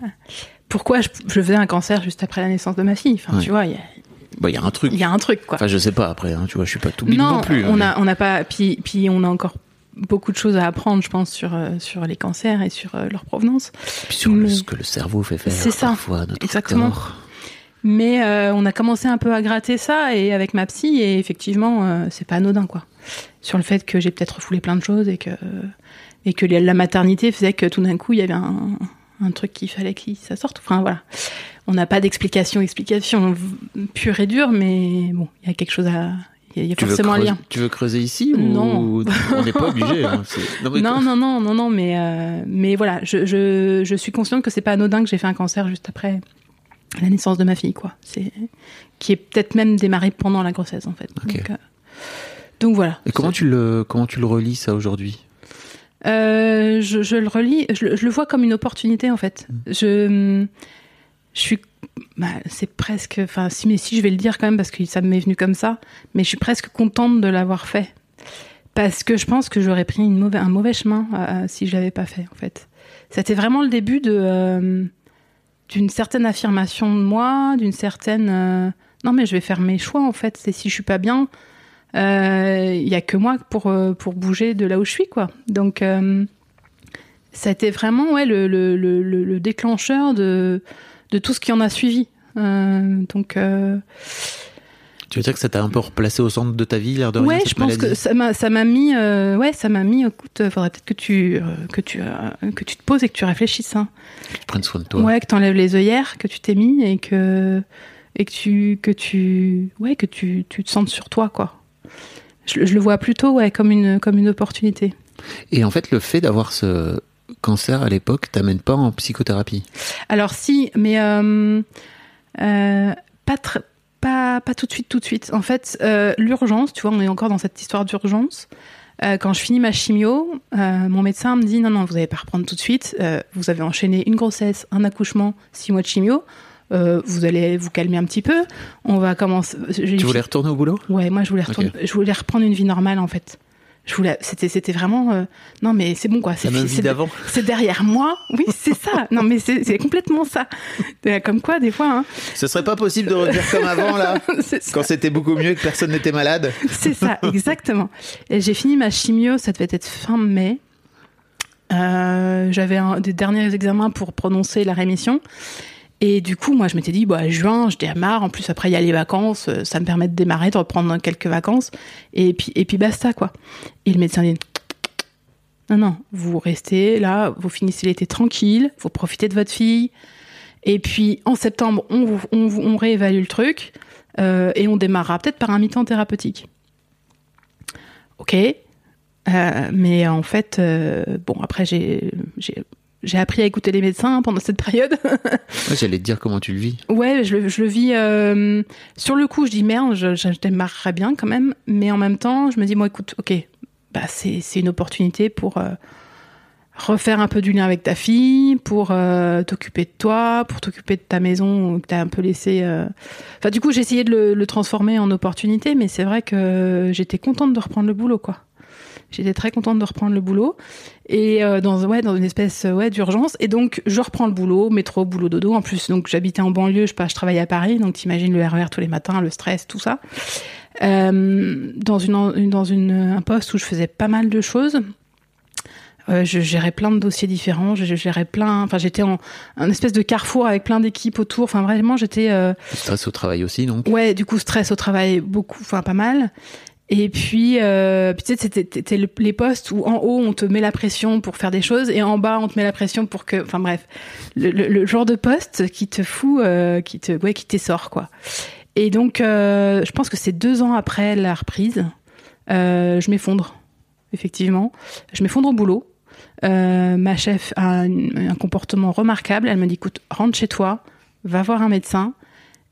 pourquoi je, je faisais un cancer juste après la naissance de ma fille. Enfin, Ouais. tu vois, il y a- Bah, il y a un truc. il y, a un truc, quoi. Enfin, je sais pas après, hein, tu vois, je suis pas tout non, non, plus. hein, on mais- a, on n'a pas. Puis, puis on a encore beaucoup de choses à apprendre, je pense, sur euh, sur les cancers et sur euh, leur provenance. Puis sur le- ce que le cerveau fait faire C'est ça. parfois notre Exactement. corps. Mais euh, on a commencé un peu à gratter ça et avec ma psy et effectivement, euh, c'est pas anodin, quoi. Sur le fait que j'ai peut-être refoulé plein de choses et que et que la maternité faisait que tout d'un coup il y avait un, un truc qu'il fallait que ça sorte. Enfin voilà, on n'a pas d'explication, explication pure et dure, mais bon, il y a quelque chose à, il y a, forcément un lien. tu veux creuser ici ou Non. on n'est pas obligé hein, non, Non, non, non, non, mais euh, mais voilà, je, je, je suis consciente que c'est pas anodin que j'ai fait un cancer juste après la naissance de ma fille, quoi. C'est qui est peut-être même démarré pendant la grossesse en fait. Donc, euh, donc voilà. Et comment tu le comment tu le relis ça aujourd'hui? Euh, je, le relis, je, le- je le vois comme une opportunité en fait. Je, je suis, bah, c'est presque, enfin si mais si je vais le dire quand même parce que ça m'est venu comme ça, mais je suis presque contente de l'avoir fait parce que je pense que j'aurais pris un mauvais chemin euh, si je l'avais pas fait en fait. C'était vraiment le début euh, d'une certaine affirmation de moi, d'une certaine euh, non mais je vais faire mes choix en fait. C'est si je suis pas bien, euh, il y a que moi pour euh, pour bouger de là où je suis quoi. Donc euh, ça a été vraiment ouais le, le- le déclencheur de de tout ce qui en a suivi. Euh, donc euh, Tu veux dire que ça t'a un peu replacé au centre de ta vie, l'air de rien, ouais, cette je pense maladie que ça m'a ça m'a mis euh, ouais ça m'a mis écoute faudrait peut-être que tu que tu que tu te poses et que tu réfléchisses hein. Que tu prennes soin de toi. Ouais, que t'enlèves les œillères que tu t'es mis et que et que tu que tu ouais que tu, tu te sentes sur toi quoi. Je, je le vois plutôt ouais comme une comme une opportunité. Et en fait, le fait d'avoir ce cancer à l'époque t'amène pas en psychothérapie? Alors si, mais euh, euh, pas pas pas tout de suite tout de suite. En fait, euh, l'urgence, tu vois, on est encore dans cette histoire d'urgence. Quand je finis ma chimio, mon médecin me dit non non, vous n'allez pas reprendre tout de suite. Vous avez enchaîné une grossesse, un accouchement, six mois de chimio. Euh, vous allez vous calmer un petit peu. On va commencer. Tu voulais retourner au boulot? Ouais, moi je voulais retourner, je voulais reprendre une vie normale en fait. Je voulais, c'était, c'était vraiment, euh, non mais c'est bon quoi, c'est c'est- d'avant. c'est derrière moi. Oui, c'est ça. Non mais c'est, complètement ça. Euh, Comme quoi, des fois, hein, Ce serait pas possible de revenir comme avant là, quand c'était beaucoup mieux et que personne n'était malade. C'est ça, exactement. Et j'ai fini ma chimio, ça devait être fin mai. Euh, J'avais un- des derniers examens pour prononcer la rémission. Et du coup, moi, je m'étais dit, bah, juin, je démarre. En plus, après, il y a les vacances. euh, Ça me permet de démarrer, de reprendre quelques vacances. Et puis, et puis basta, quoi. Et le médecin dit, non, non, vous restez là, vous finissez l'été tranquille, vous profitez de votre fille. Et puis, en septembre, on, réévalue le truc. euh, et on démarrera peut-être par un mi-temps thérapeutique. Ok. Euh, mais en fait, bon, après, j'ai, j'ai, appris à écouter les médecins pendant cette période. Ouais, J'allais te dire comment tu le vis. Ouais, je le, je le vis. euh, sur le coup, je dis merde, je, je démarrerais bien quand même. Mais en même temps, je me dis, moi, écoute, ok, bah, c'est c'est une opportunité pour euh, refaire un peu du lien avec ta fille, pour euh, t'occuper de toi, pour t'occuper de ta maison que t'as un peu laissé. Enfin, du coup, j'ai essayé de le, le transformer en opportunité, mais c'est vrai que j'étais contente de reprendre le boulot, quoi. J'étais très contente de reprendre le boulot et euh, dans ouais dans une espèce euh, ouais d'urgence. Et donc je reprends le boulot métro boulot dodo. En plus donc j'habitais en banlieue je pas je travaillais à Paris. Donc t'imagines le RER tous les matins le stress tout ça. Euh, dans une dans une un poste où je faisais pas mal de choses euh, je gérais plein de dossiers différents. Je, gérais plein enfin j'étais en un espèce de carrefour avec plein d'équipes autour. Enfin vraiment j'étais euh, stress au travail aussi, donc? Ouais, du coup, stress au travail, beaucoup, enfin pas mal. Et puis, euh, puis tu sais, c'était c'était le- les postes où en haut, on te met la pression pour faire des choses et en bas, on te met la pression pour que... Enfin bref, le, le- le genre de poste qui te fout, euh, qui te ouais, qui t'essort, quoi. Et donc, euh, je pense que c'est deux ans après la reprise, euh, je m'effondre, effectivement. Je m'effondre au boulot. Euh, ma chef a un, un comportement remarquable. Elle me dit, écoute, rentre chez toi, va voir un médecin.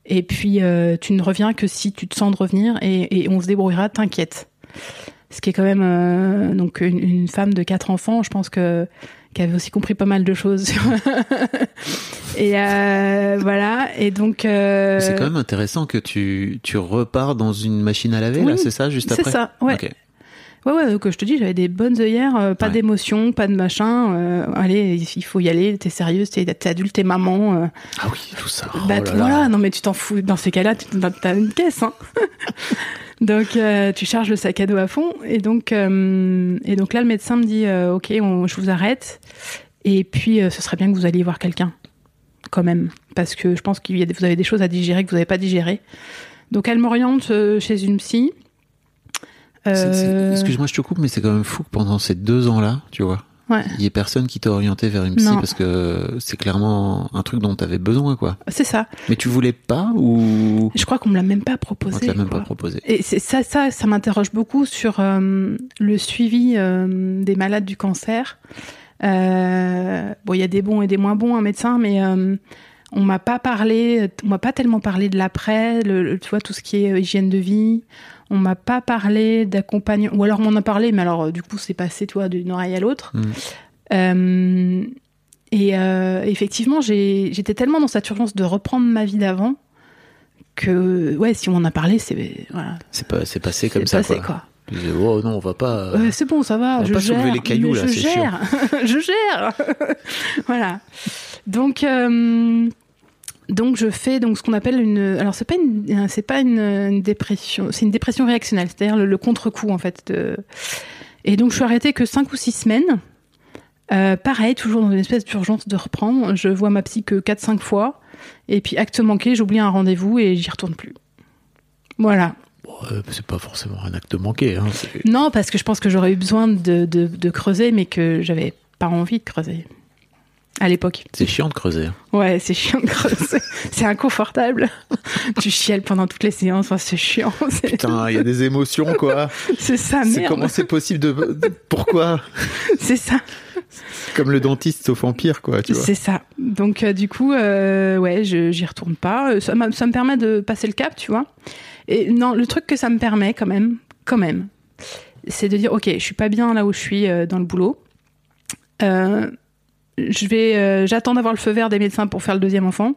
Et puis, euh, tu ne reviens que si tu te sens de revenir et, et on se débrouillera, t'inquiète. Ce qui est quand même euh, donc une, une femme de quatre enfants, je pense que qui avait aussi compris pas mal de choses. et euh, voilà. Et donc. C'est quand même intéressant que tu, tu repars dans une machine à laver, Oui, là, c'est ça, juste c'est après? ça, ouais. Ouais, ouais, donc je te dis, j'avais des bonnes œillères, euh, pas Ouais. d'émotion, pas de machin. euh, allez, il faut y aller, t'es sérieuse, t'es adulte, t'es maman. euh, Ah oui, tout ça. Oh bah là là. voilà, non mais tu t'en fous. Dans ces cas-là, t'as une caisse. Hein. donc euh, tu charges le sac à dos à fond. Et donc, euh, et donc là, le médecin me dit, euh, ok, on- je vous arrête. Et puis, euh, ce serait bien que vous alliez voir quelqu'un, quand même, parce que je pense des- vous avez des choses à digérer que vous n'avez pas digérées. Donc elle m'oriente euh, chez une psy. Euh, Excuse-moi, je te coupe, mais c'est quand même fou que pendant ces deux ans-là, tu vois, Ouais. il y ait personne qui t'a orienté vers une psy Non. parce que c'est clairement un truc dont t'avais besoin, quoi. C'est ça. Mais tu voulais pas ou? Je crois qu'on me l'a même pas on proposé. te l'a même quoi. pas proposé Et ça, ça, ça m'interroge beaucoup sur euh, le suivi euh, des malades du cancer. Euh, bon, il y a des bons et des moins bons, un médecin, mais on m'a pas parlé, on m'a pas tellement parlé de l'après, le, le- tu vois, tout ce qui est hygiène de vie. On m'a pas parlé d'accompagnement, ou alors on m'en a parlé, mais alors euh, du coup c'est passé, tu vois, d'une oreille à l'autre. Mm. Euh, et euh, effectivement, j'étais tellement dans cette urgence de reprendre ma vie d'avant que, ouais, si on en a parlé, c'est voilà, C'est pas, c'est passé comme c'est ça, passé, quoi. quoi. Disais, oh non, on va pas. Ouais, c'est bon, ça va, on va je pas gère. soulever les cailloux, là, je gère, je gère. voilà. Donc, euh, donc je fais donc ce qu'on appelle une. Alors c'est pas une, c'est pas une, une dépression, c'est une dépression réactionnelle, c'est-à-dire le, le contre-coup en fait. De... Et donc je suis arrêtée que 5 ou 6 semaines. Euh, pareil, toujours dans une espèce d'urgence de reprendre. Je vois ma psy que 4-5 fois. Et puis, acte manqué, j'oublie un rendez-vous et j'y retourne plus. Voilà. bon, euh, c'est pas forcément un acte manqué. Hein, Non, parce que je pense que j'aurais eu besoin de, de, de creuser, mais que j'avais pas envie de creuser. À l'époque. c'est chiant de creuser. hein. Ouais, c'est chiant de creuser. c'est inconfortable. tu chiales pendant toutes les séances. Enfin, c'est chiant. C'est, Putain, il y a des émotions, quoi. c'est ça, c'est merde. comment c'est possible de, de- Pourquoi? C'est ça. Comme le dentiste, sauf en pire, quoi, tu vois. C'est ça. Donc, euh, du coup, euh, ouais, je, j'y retourne pas. Euh, Ça, m'a- ça me permet de passer le cap, tu vois. Et non, le truc que ça me permet, quand même, quand même, c'est de dire, ok, je suis pas bien là où je suis euh, dans le boulot. Euh, je vais, euh, j'attends d'avoir le feu vert des médecins pour faire le deuxième enfant.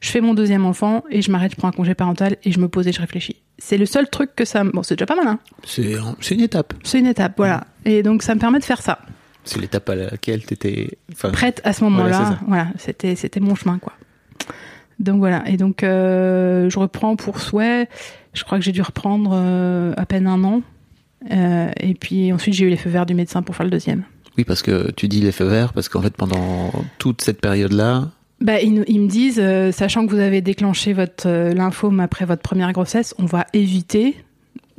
Je fais mon deuxième enfant et je m'arrête, je prends un congé parental et je me pose et je réfléchis. C'est le seul truc que ça. me- Bon, c'est déjà pas mal, hein. C'est un- c'est une étape. C'est une étape, voilà. Et donc, ça me permet de faire ça. C'est l'étape à laquelle t'étais. Enfin, prête à ce Voilà, c'est moment-là. ça. Voilà, c'était c'était mon chemin quoi. Donc voilà, et donc euh, je reprends pour souhait. Je crois que j'ai dû reprendre euh, à peine un an. Euh, et puis ensuite j'ai eu les feux verts du médecin pour faire le deuxième. Oui, parce que tu dis les feux verts, parce qu'en fait, pendant toute cette période-là, Bah, ils, me disent, euh, sachant que vous avez déclenché votre euh, lymphome après votre première grossesse, on va éviter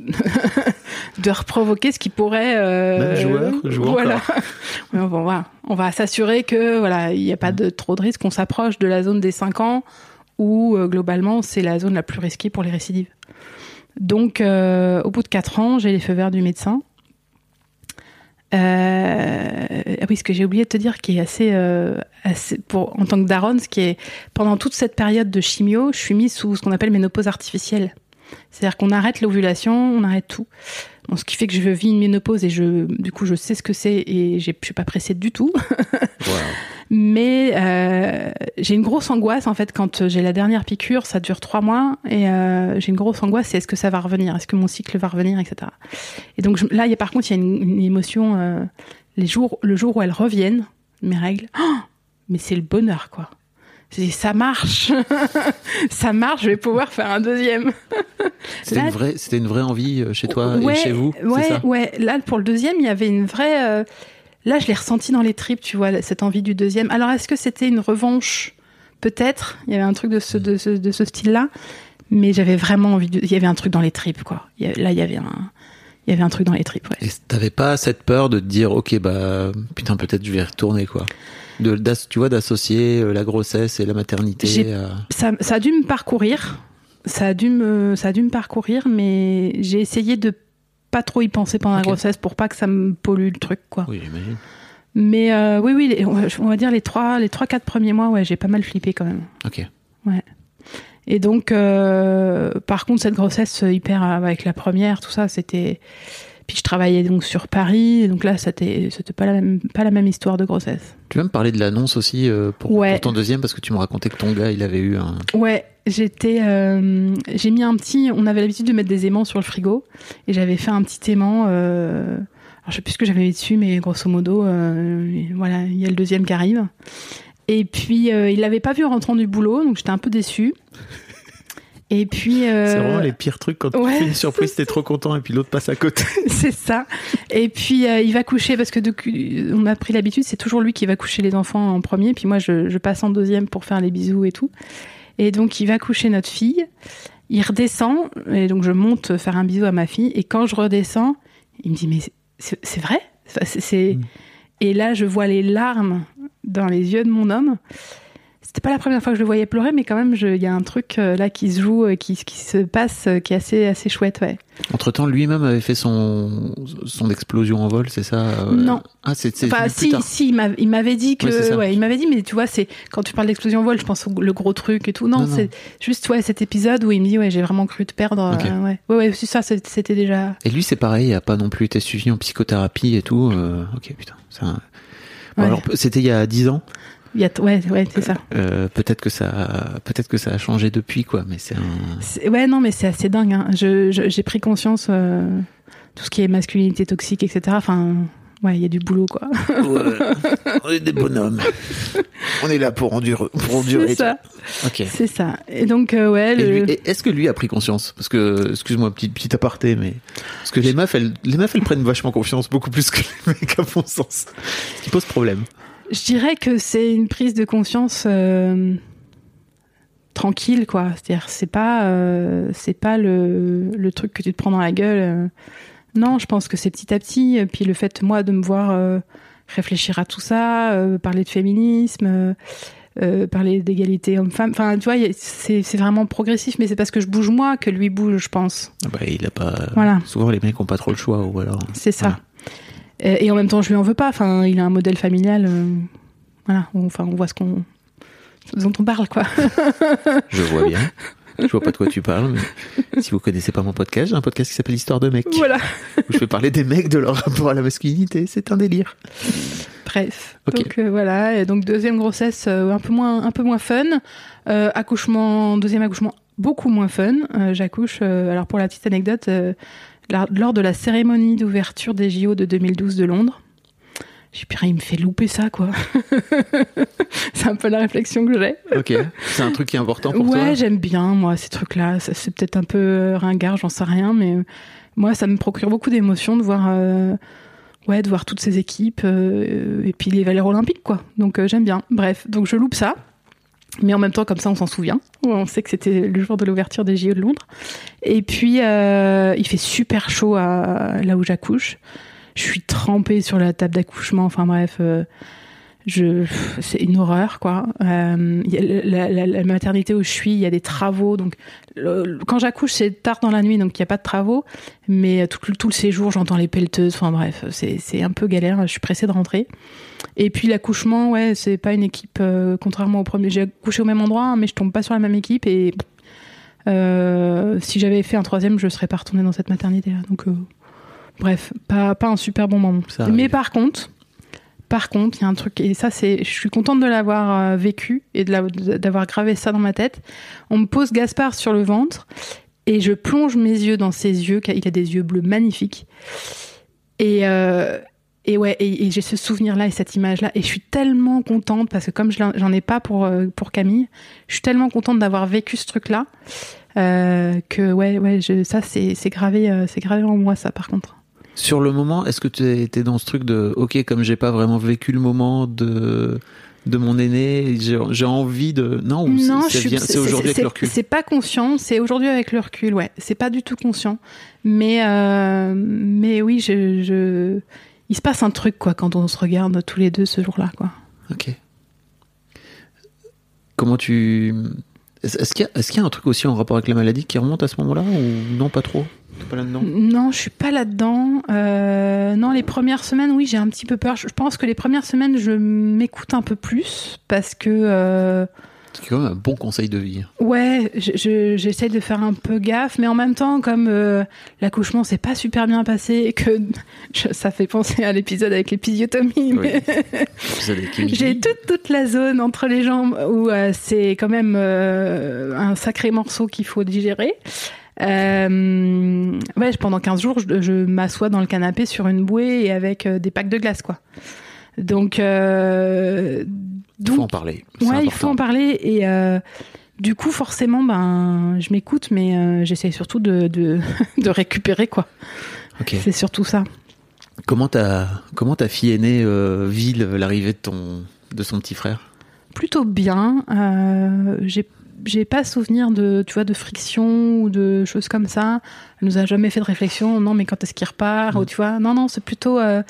de reprovoquer ce qui pourrait. euh, Même joueur joue voilà. On va s'assurer que voilà, il n'y a pas de trop de risques. On s'approche de la zone des 5 ans où euh, globalement c'est la zone la plus risquée pour les récidives. Donc, euh, au bout de 4 ans, j'ai les feux verts du médecin. Euh, ah oui, ce que j'ai oublié de te dire, qui est assez, euh, assez pour, en tant que daronne, ce qui est pendant toute cette période de chimio, je suis mise sous ce qu'on appelle ménopause artificielle. C'est-à-dire qu'on arrête l'ovulation, on arrête tout. Bon, ce qui fait que je vis une ménopause et je, du coup, je sais ce que c'est et je suis pas pressée du tout. Mais euh, j'ai une grosse angoisse en fait quand j'ai la dernière piqûre, ça dure trois mois et euh, j'ai une grosse angoisse, c'est est-ce que ça va revenir, est-ce que mon cycle va revenir, etc. Et donc je- là, il y a par contre, il y a une, une émotion euh, les jours, le jour où elles reviennent, mes règles. Oh, mais c'est le bonheur quoi. Ça marche, ça marche, je vais pouvoir faire un deuxième. C'était une vraie, c'était une vraie envie euh, chez toi Ouais, et chez vous, Ouais, ça? ouais. Là, pour le deuxième, il y avait une vraie. Là, je l'ai ressenti dans les tripes, tu vois, cette envie du deuxième. Alors, est-ce que c'était une revanche? Peut-être. Il y avait un truc de ce, de ce, de ce style-là. Mais j'avais vraiment envie de. Il y avait un truc dans les tripes, quoi. Il Là, il y avait un. Il y avait un truc dans les tripes, ouais. Et t'avais pas cette peur de te dire, ok, bah putain, peut-être je vais y retourner quoi. De, tu vois, d'associer euh, la grossesse et la maternité. À- Ça, ça a dû me parcourir. Ça a dû me, ça a dû me parcourir, mais j'ai essayé de pas trop y penser pendant la grossesse pour pas que ça me pollue le truc, quoi. Oui, j'imagine. Mais euh, oui, oui, les- on va- dire les trois, les trois, quatre premiers mois, ouais, j'ai pas mal flippé quand même. Ok. Et donc, euh, par contre, cette grossesse hyper euh, avec la première, tout ça, c'était. Puis je travaillais donc sur Paris, et donc là, c'était, c'était pas la même, pas la même histoire de grossesse. Tu vas me parler de l'annonce aussi euh, pour, Ouais. pour ton deuxième parce que tu me racontais que ton gars, il avait eu un. Ouais, j'étais, euh, j'ai mis un petit. On avait l'habitude de mettre des aimants sur le frigo, et j'avais fait un petit aimant. Euh, alors je sais plus ce que j'avais mis dessus, mais grosso modo, euh, voilà, il y a le deuxième qui arrive. Et puis euh, il l'avait pas vu en rentrant du boulot, donc j'étais un peu déçue. Et puis euh, C'est vraiment les pires trucs quand ouais, tu fais une surprise, t'es trop content et puis l'autre passe à côté. c'est ça. Et puis euh, il va coucher parce que de- on a pris l'habitude, c'est toujours lui qui va coucher les enfants en premier, puis moi je, je passe en deuxième pour faire les bisous et tout. Et donc il va coucher notre fille, il redescend. Et donc je monte faire un bisou à ma fille. Et quand je redescends, il me dit mais c'est vrai? C'est- c'est- et là je vois les larmes dans les yeux de mon homme. C'était pas la première fois que je le voyais pleurer, mais quand même, il y a un truc euh, là qui se joue, euh, qui, qui se passe, euh, qui est assez, assez chouette, ouais. Entre temps, lui-même avait fait son, son explosion en vol, c'est ça Non. Ah, c'est, Enfin, si, tard. si, il m'a- il m'avait dit que, Ouais, il m'avait dit, mais tu vois, c'est quand tu parles d'explosion au vol, je pense au le gros truc et tout. Non, Non, c'est juste ouais cet épisode où il me dit, ouais, j'ai vraiment cru te perdre. Ok. euh, ouais, ouais, ouais, c'est ça, c'était déjà. Et lui, c'est pareil, il a pas non plus été suivi en psychothérapie et tout. ok, putain. Bon, alors, c'était il y a 10 ans. Il y a, ouais, ouais, c'est ça. Euh, peut-être que ça, peut-être que ça a changé depuis, quoi. Mais c'est un. Ouais, non, mais c'est assez dingue. Hein. Je, j'ai pris conscience euh, tout ce qui est masculinité toxique, etc. Enfin, ouais, il y a du boulot, quoi. on est des bonhommes. on est là pour endurer. Pour endurer c'est ça, Ok. c'est ça. Et donc, euh, ouais, le... est-ce que lui a pris conscience? Parce que, excuse-moi, petit, petit aparté, mais parce que les meufs, elles, les meufs, elles prennent vachement confiance, beaucoup plus que les mecs, à mon sens. Ce qui pose problème. Je dirais que c'est une prise de conscience euh, tranquille, quoi. C'est-à-dire, c'est pas, euh, c'est pas le, le truc que tu te prends dans la gueule. euh. Non, je pense que c'est petit à petit. Et Puis le fait, moi, de me voir euh, réfléchir à tout ça, parler de féminisme, euh, parler d'égalité homme-femme. Enfin, tu vois, c'est vraiment progressif, mais c'est parce que je bouge moi que lui bouge, je pense. Ah Bah, il a pas. Voilà. Souvent, les mecs ont pas trop le choix, ou alors. C'est ça. Voilà. Et, et en même temps, je lui en veux pas. Enfin, il a un modèle familial. euh, voilà. On- Enfin, on voit ce qu'on dont on parle, quoi. Je vois bien. Je vois pas de quoi tu parles, mais si vous connaissez pas mon podcast, j'ai un podcast qui s'appelle Histoire de mecs. voilà. Où je vais parler des mecs, de leur rapport à la masculinité. C'est un délire. Bref. Ok. Donc euh, voilà. Et donc deuxième grossesse euh, un peu moins un peu moins fun. Euh, accouchement deuxième accouchement beaucoup moins fun. Euh, J'accouche. euh, alors pour la petite anecdote, euh, lors de la cérémonie d'ouverture des JO de 2012 de Londres. J'ai purée, il me fait louper ça, quoi. c'est un peu la réflexion que j'ai. Ok. C'est un truc qui est important pour ouais, toi. j'aime bien, moi, ces trucs-là. C'est peut-être un peu ringard, j'en sais rien, mais moi, ça me procure beaucoup d'émotions de voir, euh, ouais, de voir toutes ces équipes euh, et puis les valeurs olympiques, quoi. Donc, euh, j'aime bien. Bref, donc je loupe ça. Mais en même temps, comme ça, on s'en souvient. On sait que c'était le jour de l'ouverture des JO de Londres. Et puis, euh, il fait super chaud à, là où j'accouche. Je suis trempée sur la table d'accouchement. Enfin bref, euh, je, c'est une horreur, quoi. Euh, il y a la, la- la maternité où je suis, il y a des travaux. Donc, le- quand j'accouche, c'est tard dans la nuit, donc il n'y a pas de travaux. Mais tout, le- tout le séjour, j'entends les pelleteuses. Enfin bref, c'est, un peu galère. Je suis pressée de rentrer. Et puis l'accouchement, ouais, c'est pas une équipe, euh, contrairement au premier. J'ai accouché au même endroit, hein, mais je tombe pas sur la même équipe. Et euh, si j'avais fait un troisième, je serais pas retournée dans cette maternité-là. Donc, euh, bref, pas, pas un super bon moment. Ça. Mais par contre, par contre, il y a un truc, et ça, c'est, je suis contente de l'avoir euh, vécu et d'avoir gravé ça dans ma tête. On me pose Gaspard sur le ventre et je plonge mes yeux dans ses yeux, il a des yeux bleus magnifiques. Et, euh, et ouais, et, j'ai ce souvenir-là et cette image-là, et je suis tellement contente parce que comme je j'en ai pas pour euh, pour Camille, je suis tellement contente d'avoir vécu ce truc-là que ouais, ouais, je, ça c'est gravé, c'est gravé en moi ça par contre. Sur le moment, est-ce que tu étais dans ce truc de ok, comme j'ai pas vraiment vécu le moment de de mon aîné, j'ai envie de non c'est- aujourd'hui avec le recul? C'est pas conscient, c'est aujourd'hui avec le recul, ouais. C'est pas du tout conscient, mais euh, mais oui, je, je, il se passe un truc quoi quand on se regarde tous les deux ce jour-là, quoi. Ok. Comment tu est-ce qu'il y, a- y un truc aussi en rapport avec la maladie qui remonte à ce moment-là ou non pas trop? Pas là-dedans? Non, je suis pas là-dedans. Euh, non, les premières semaines, oui, j'ai un petit peu peur. Je pense que les premières semaines, je m'écoute un peu plus parce que euh, C'est quand même un bon conseil de vie. Ouais, je- je- j'essaie de faire un peu gaffe, mais en même temps, comme euh, l'accouchement s'est pas super bien passé et que je- ça fait penser à l'épisode avec Kimmy j'ai toute, toute la zone entre les jambes où euh, c'est quand même euh, un sacré morceau qu'il faut digérer. Euh, ouais, pendant 15 jours, je, je m'assois dans le canapé sur une bouée et avec euh, des packs de glace, quoi. Donc, euh, Il faut en parler. il faut en parler et euh, du coup forcément ben je m'écoute mais euh, j'essaie surtout de, de, de récupérer quoi. C'est surtout ça. Comment ta comment ta fille aînée vit l'arrivée de ton de son petit frère? Plutôt bien. J'ai j'ai pas souvenir de tu vois de friction ou de choses comme ça. Elle nous a jamais fait de réflexion. Non mais quand est-ce qu'il repart Mm. ou tu vois Non non c'est plutôt. euh,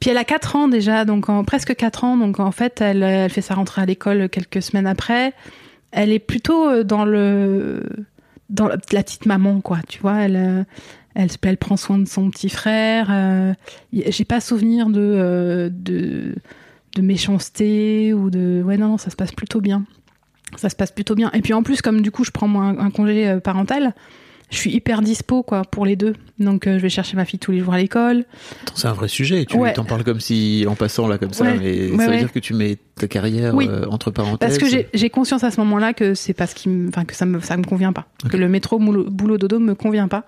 Puis elle a 4 ans déjà, donc en, presque 4 ans, donc en fait elle, elle fait sa rentrée à l'école quelques semaines après. Elle est plutôt euh, dans le dans la, la petite maman quoi, tu vois. Elle euh, elle, elle prend soin de son petit frère. euh, J'ai pas souvenir de euh, de de méchanceté ou de ouais non non ça se passe plutôt bien. Ça se passe plutôt bien. Et puis en plus comme du coup je prends moi un, un congé euh, parental, je suis hyper dispo quoi pour les deux. Donc euh, je vais chercher ma fille tous les jours à l'école. C'est un vrai sujet. Tu Ouais. t'en parles comme si en passant là comme ça, Ouais. mais Ouais, ça veut dire que tu mets ta carrière Oui. euh, entre parenthèses. Parce que j'ai- conscience à ce moment-là que c'est parce qui me, enfin que ça me, ça me convient pas, que le métro boulot, boulot dodo me convient pas.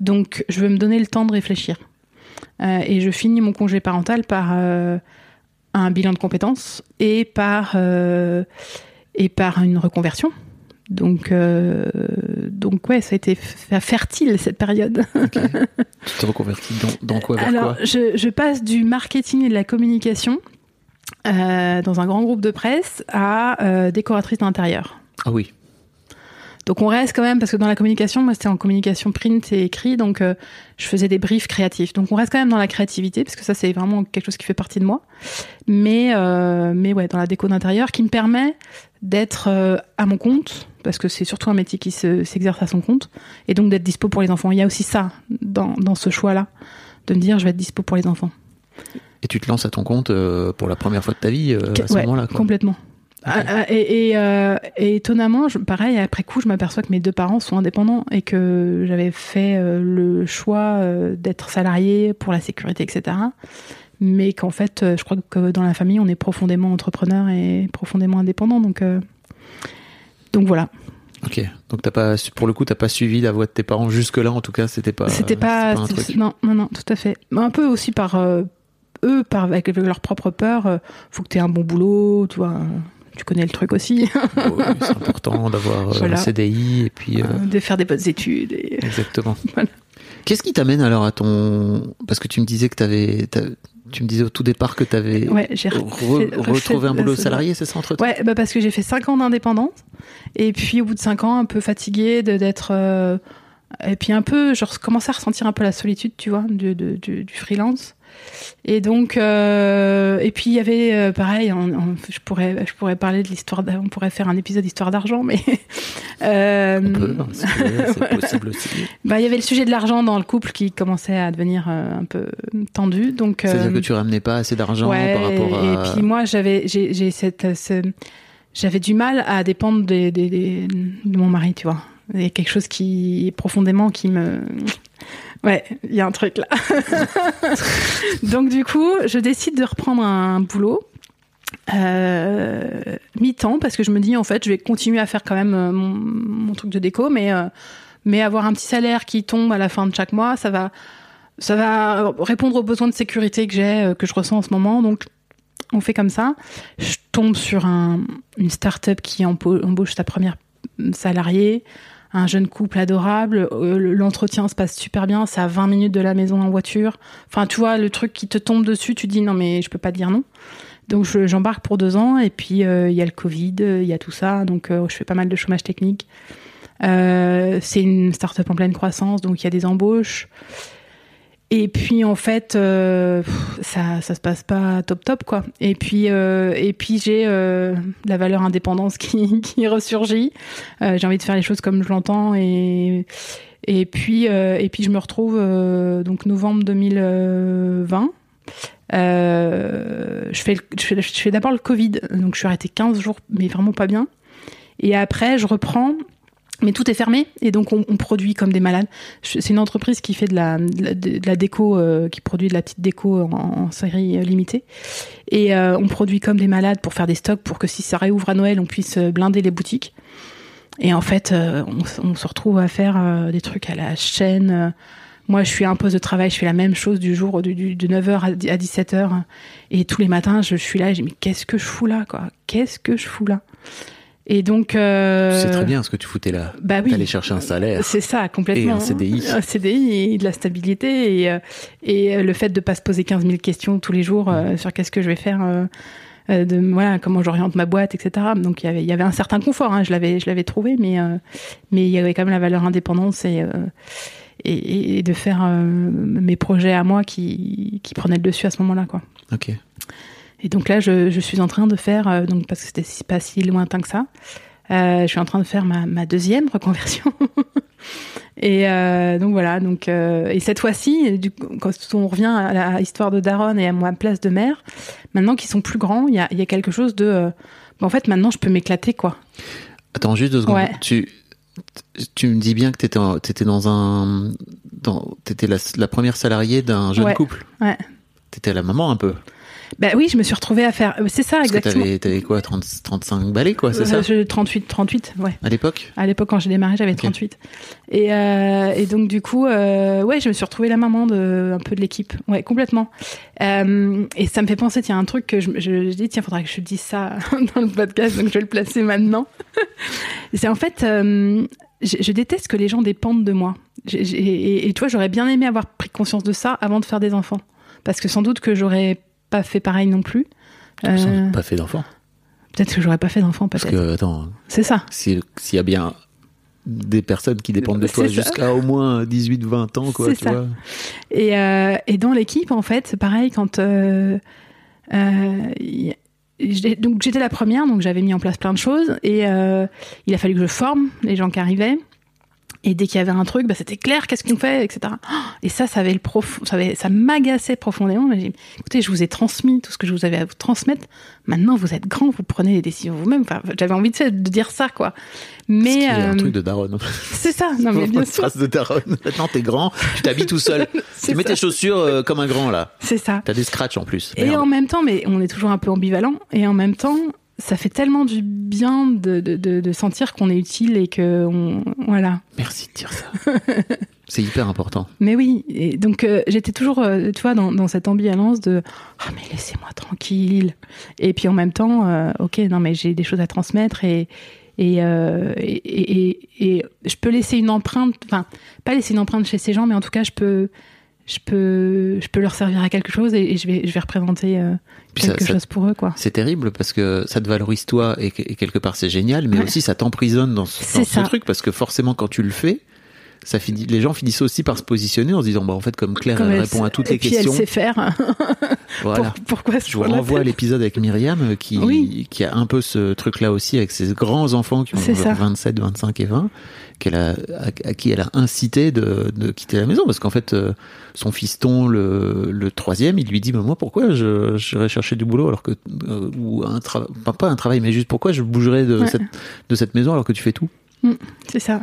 Donc je veux me donner le temps de réfléchir. Euh, et je finis mon congé parental par un bilan de compétences et par et par une reconversion. Donc euh, donc ouais, ça a été fertile cette période. Ok. tu te reconvertis dans, dans quoi vers Alors, quoi? je, je passe du marketing et de la communication euh, dans un grand groupe de presse à euh, décoratrice d'intérieur. Ah oui. Donc on reste quand même parce que dans la communication, moi c'était en communication print et écrit, donc euh, je faisais des briefs créatifs. Donc on reste quand même dans la créativité parce que ça c'est vraiment quelque chose qui fait partie de moi. Mais euh, mais ouais, dans la déco d'intérieur, qui me permet d'être euh, à mon compte parce que c'est surtout un métier qui se- s'exerce à son compte et donc d'être dispo pour les enfants. Il y a aussi ça dans dans ce choix-là de me dire je vais être dispo pour les enfants. Et tu te lances à ton compte euh, pour la première fois de ta vie euh, à ce Ouais, moment-là. Complètement. Ah, ah, Et, et, euh, et étonnamment, je- pareil, après coup, je m'aperçois que mes deux parents sont indépendants et que j'avais fait euh, le choix euh, d'être salarié pour la sécurité, etc. Mais qu'en fait, je crois que dans la famille, on est profondément entrepreneur et profondément indépendant. Donc, euh, donc voilà. Ok. Donc t'as pas, pour le coup, t'as pas suivi la voix de tes parents jusque là. En tout cas, c'était pas. C'était pas, un c'est- truc. non, non, non, tout à fait. Un peu aussi par euh, eux, par avec, avec leur propre peur. euh, faut que tu aies un bon boulot, tu vois. Tu connais le truc aussi, Oui, c'est important d'avoir euh, Voilà. un CDI et puis. euh, de faire des bonnes études. Et... Exactement. Voilà. Qu'est-ce qui t'amène alors à ton. Parce que tu me disais que t'avais. t'as- Tu me disais au tout départ que tu avais Ouais, j'ai re- fait- refait retrouvé un boulot salarié, c'est ça, entre Ouais, bah parce que j'ai fait 5 ans d'indépendance. Et puis, au bout de 5 ans, un peu fatiguée de- d'être. euh, et puis, un peu, je commençais à ressentir un peu la solitude, tu vois, du- du freelance. Et donc, euh, et puis il y avait euh, pareil, on- on- je pourrais, je pourrais parler de l'histoire, on pourrait faire un épisode d'histoire d'argent, mais euh, On peut, hein, c'est Voilà. possible aussi. bah, il y avait le sujet de l'argent dans le couple qui commençait à devenir euh, un peu tendu, donc. C'est-à-dire que tu ramenais pas assez d'argent Ouais, par rapport à. Et puis moi, j'avais, j'ai, cette, ce- j'avais du mal à dépendre des, des- des- de mon mari, tu vois. Il y a quelque chose qui profondément qui me, ouais, il y a un truc là. Donc du coup, je décide de reprendre un boulot. euh, mi-temps parce que je me dis en fait je vais continuer à faire quand même euh, mon, truc de déco mais euh, mais avoir un petit salaire qui tombe à la fin de chaque mois ça va ça va répondre aux besoins de sécurité que j'ai, que je ressens en ce moment. Donc, on fait comme ça. Je tombe sur un, une start-up qui embauche sa première salariée, un jeune couple adorable. Euh, L'entretien se passe super bien. C'est à 20 minutes de la maison en voiture. Enfin, tu vois, le truc qui te tombe dessus, tu dis non, mais je peux pas dire non. Donc, je- j'embarque pour deux ans. Et puis, euh, il y a le Covid, euh, il y a tout ça. Donc, je fais pas mal de chômage technique. C'est une start-up en pleine croissance, donc il y a des embauches. Et puis en fait, euh, ça ça se passe pas top top quoi. Et puis euh, et puis j'ai euh, la valeur indépendance qui qui ressurgit. J'ai envie de faire les choses comme je l'entends et et puis et puis je me retrouve donc novembre 2020. Euh, je fais je fais, je fais d'abord le Covid, donc je suis arrêtée 15 jours, mais vraiment pas bien. Et après, je reprends mais tout est fermé et donc on, produit comme des malades. C'est une entreprise qui fait de la, déco, euh, qui produit de la petite déco en, série euh, limitée. Et euh, on produit comme des malades pour faire des stocks pour que si ça réouvre à Noël, on puisse blinder les boutiques. Et en fait, on, se retrouve à faire des trucs à la chaîne. Moi, je suis à un poste de travail, je fais la même chose du jour de 9h à 10 à 17h. Et tous les matins, je suis là et je dis, mais qu'est-ce que je fous là, quoi? Qu'est-ce que je fous là? Et donc... Euh, sais très bien ce que tu foutais là. Bah oui. T'allais chercher un salaire. C'est ça, complètement. Et un CDI. Un CDI et de la stabilité et, euh, et euh, le fait de pas se poser 15 000 questions tous les jours euh, sur qu'est-ce que je vais faire, de voilà comment j'oriente ma boîte, etc. Donc il y avait, il y avait un certain confort, hein, je l'avais, je l'avais trouvé, mais mais il y avait quand même la valeur indépendance et et, et de faire mes projets à moi qui qui prenaient le dessus à ce moment-là, quoi. Ok. Et donc là, je, je suis en train de faire, euh, donc parce que c'était pas si lointain que ça, euh, je suis en train de faire ma, ma deuxième reconversion. et euh, donc voilà, donc euh, et cette fois-ci, quand on revient à la histoire de Daron et à ma place de mère, maintenant qu'ils sont plus grands, il y a, il y a quelque chose de, bah, en fait, maintenant je peux m'éclater quoi. Attends juste deux secondes. Ouais. Tu, tu me dis bien que t'étais, t'étais dans un, dans, t'étais la, la première salariée d'un jeune Ouais. couple. Ouais. T'étais la maman un peu. Bah oui, je me suis retrouvée à faire, c'est ça Parce exactement. t'avais, t'avais quoi, 30, 35 balais quoi, c'est ça Euh, je- 38, 38, ouais. À l'époque À l'époque, quand j'ai démarré, j'avais Ok. 38. Et, euh, et donc, du coup, euh, ouais, je me suis retrouvée la maman de, un peu de l'équipe. Ouais, complètement. Euh, et ça me fait penser, tiens, un truc que je, je, je dis, tiens, faudra que je dise ça dans le podcast, donc je vais le placer maintenant. C'est en fait, euh, je, je déteste que les gens dépendent de moi. Et, vois, j'aurais bien aimé avoir pris conscience de ça avant de faire des enfants. Parce que sans doute que j'aurais pas fait pareil non plus. Euh, Pas fait d'enfant. peut-être que j'aurais pas fait d'enfants, Parce que, attends, C'est ça. si- s'il y a bien des personnes qui dépendent de toi jusqu'à au moins 18, 20 ans, quoi, tu ça. vois. Et, euh, et dans l'équipe, en fait, c'est pareil quand. euh, donc j'étais la première, donc j'avais mis en place plein de choses et il a fallu que je forme les gens qui arrivaient. Et dès qu'il y avait un truc, bah, c'était clair, qu'est-ce qu'on fait, etc. Et ça, ça avait le prof, ça, avait, ça m'agaçait profondément. Mais j'ai dit, écoutez, je vous ai transmis tout ce que je vous avais à vous transmettre. Maintenant, vous êtes grand, vous prenez les décisions vous-même. Enfin, j'avais envie de, de dire ça, quoi. Mais Ce qui est un euh, truc de daron. c'est ça. Non, mais bien sûr, phrase de daron. Maintenant, t'es grand, tu t'habilles tout seul. C'est tu mets ça. tes chaussures euh, comme un grand, là. c'est ça. T'as des scratchs en plus. Et Merde. en même temps, mais on est toujours un peu ambivalent, et en même temps, ça fait tellement du bien de, de, de, de sentir qu'on est utile et que on, voilà. Merci de dire ça. C'est hyper important. Mais oui, et donc euh, j'étais toujours, euh, tu vois, dans, dans cette ambivalence de ah mais laissez-moi tranquille. Et puis en même temps, euh, ok, non mais j'ai des choses à transmettre et et, et, et, et- et je peux laisser une empreinte, enfin pas laisser une empreinte chez ces gens, mais en tout cas je peux je peux, je peux leur servir à quelque chose et, et je vais, je vais représenter euh, ça- quelque ça- chose pour eux, quoi. C'est terrible parce que ça te valorise toi et, que- et quelque part c'est génial, mais Ouais. aussi ça t'emprisonne dans, ce, dans truc parce que forcément quand tu le fais, ça finit, les gens finissent aussi par se positionner en se disant bah en fait comme Claire Comme elle elle répond à toutes et les puis questions, elle sait faire. voilà. Pour- pourquoi Je vous renvoie à l'épisode avec Myriam euh, qui, Oui. qui a un peu ce truc-là aussi avec ses grands enfants qui ont C'est ça. 27, 25 et 20, qu'elle a, à, à qui elle a incité de, de quitter la maison parce qu'en fait, euh, son fiston, le, le troisième, il lui dit, bah, moi, pourquoi je, j'irais chercher du boulot alors que, euh, ou un travail, pas, pas un travail, mais juste pourquoi je bougerais de, Ouais. cette, de cette maison alors que tu fais tout? C'est ça.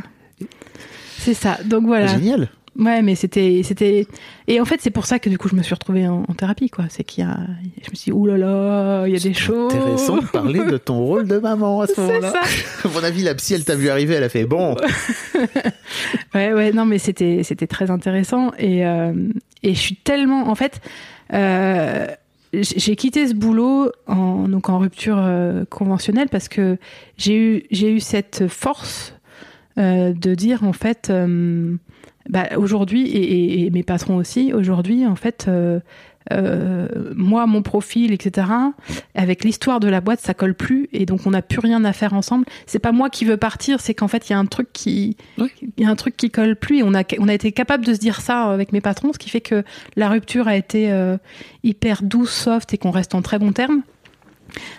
C'est ça. Donc voilà. Génial. Ouais, mais c'était, c'était, et en fait, c'est pour ça que du coup, je me suis retrouvée en, en thérapie, quoi. C'est qu'il y a, je me suis dit, là, il y a des choses. Intéressant de parler de ton rôle de maman à ce moment-là. À mon avis, la psy, elle t'a vu arriver, elle a fait, bon, Ouais, ouais, non, mais c'était, c'était très intéressant et euh, et je suis tellement, en fait, euh, j'ai j'ai quitté ce boulot en donc en rupture euh, conventionnelle parce que j'ai eu j'ai eu cette force euh, de dire en fait, euh, bah, aujourd'hui et, et- et mes patrons aussi aujourd'hui en fait. euh, euh, moi, mon profil, etc. Avec l'histoire de la boîte, ça colle plus et donc on n'a plus rien à faire ensemble. C'est pas moi qui veux partir, c'est qu'en fait il y a un truc qui, Oui. il y a un truc qui colle plus et on a on a été capable de se dire ça avec mes patrons, ce qui fait que la rupture a été euh, hyper douce, soft et qu'on reste en très bons termes.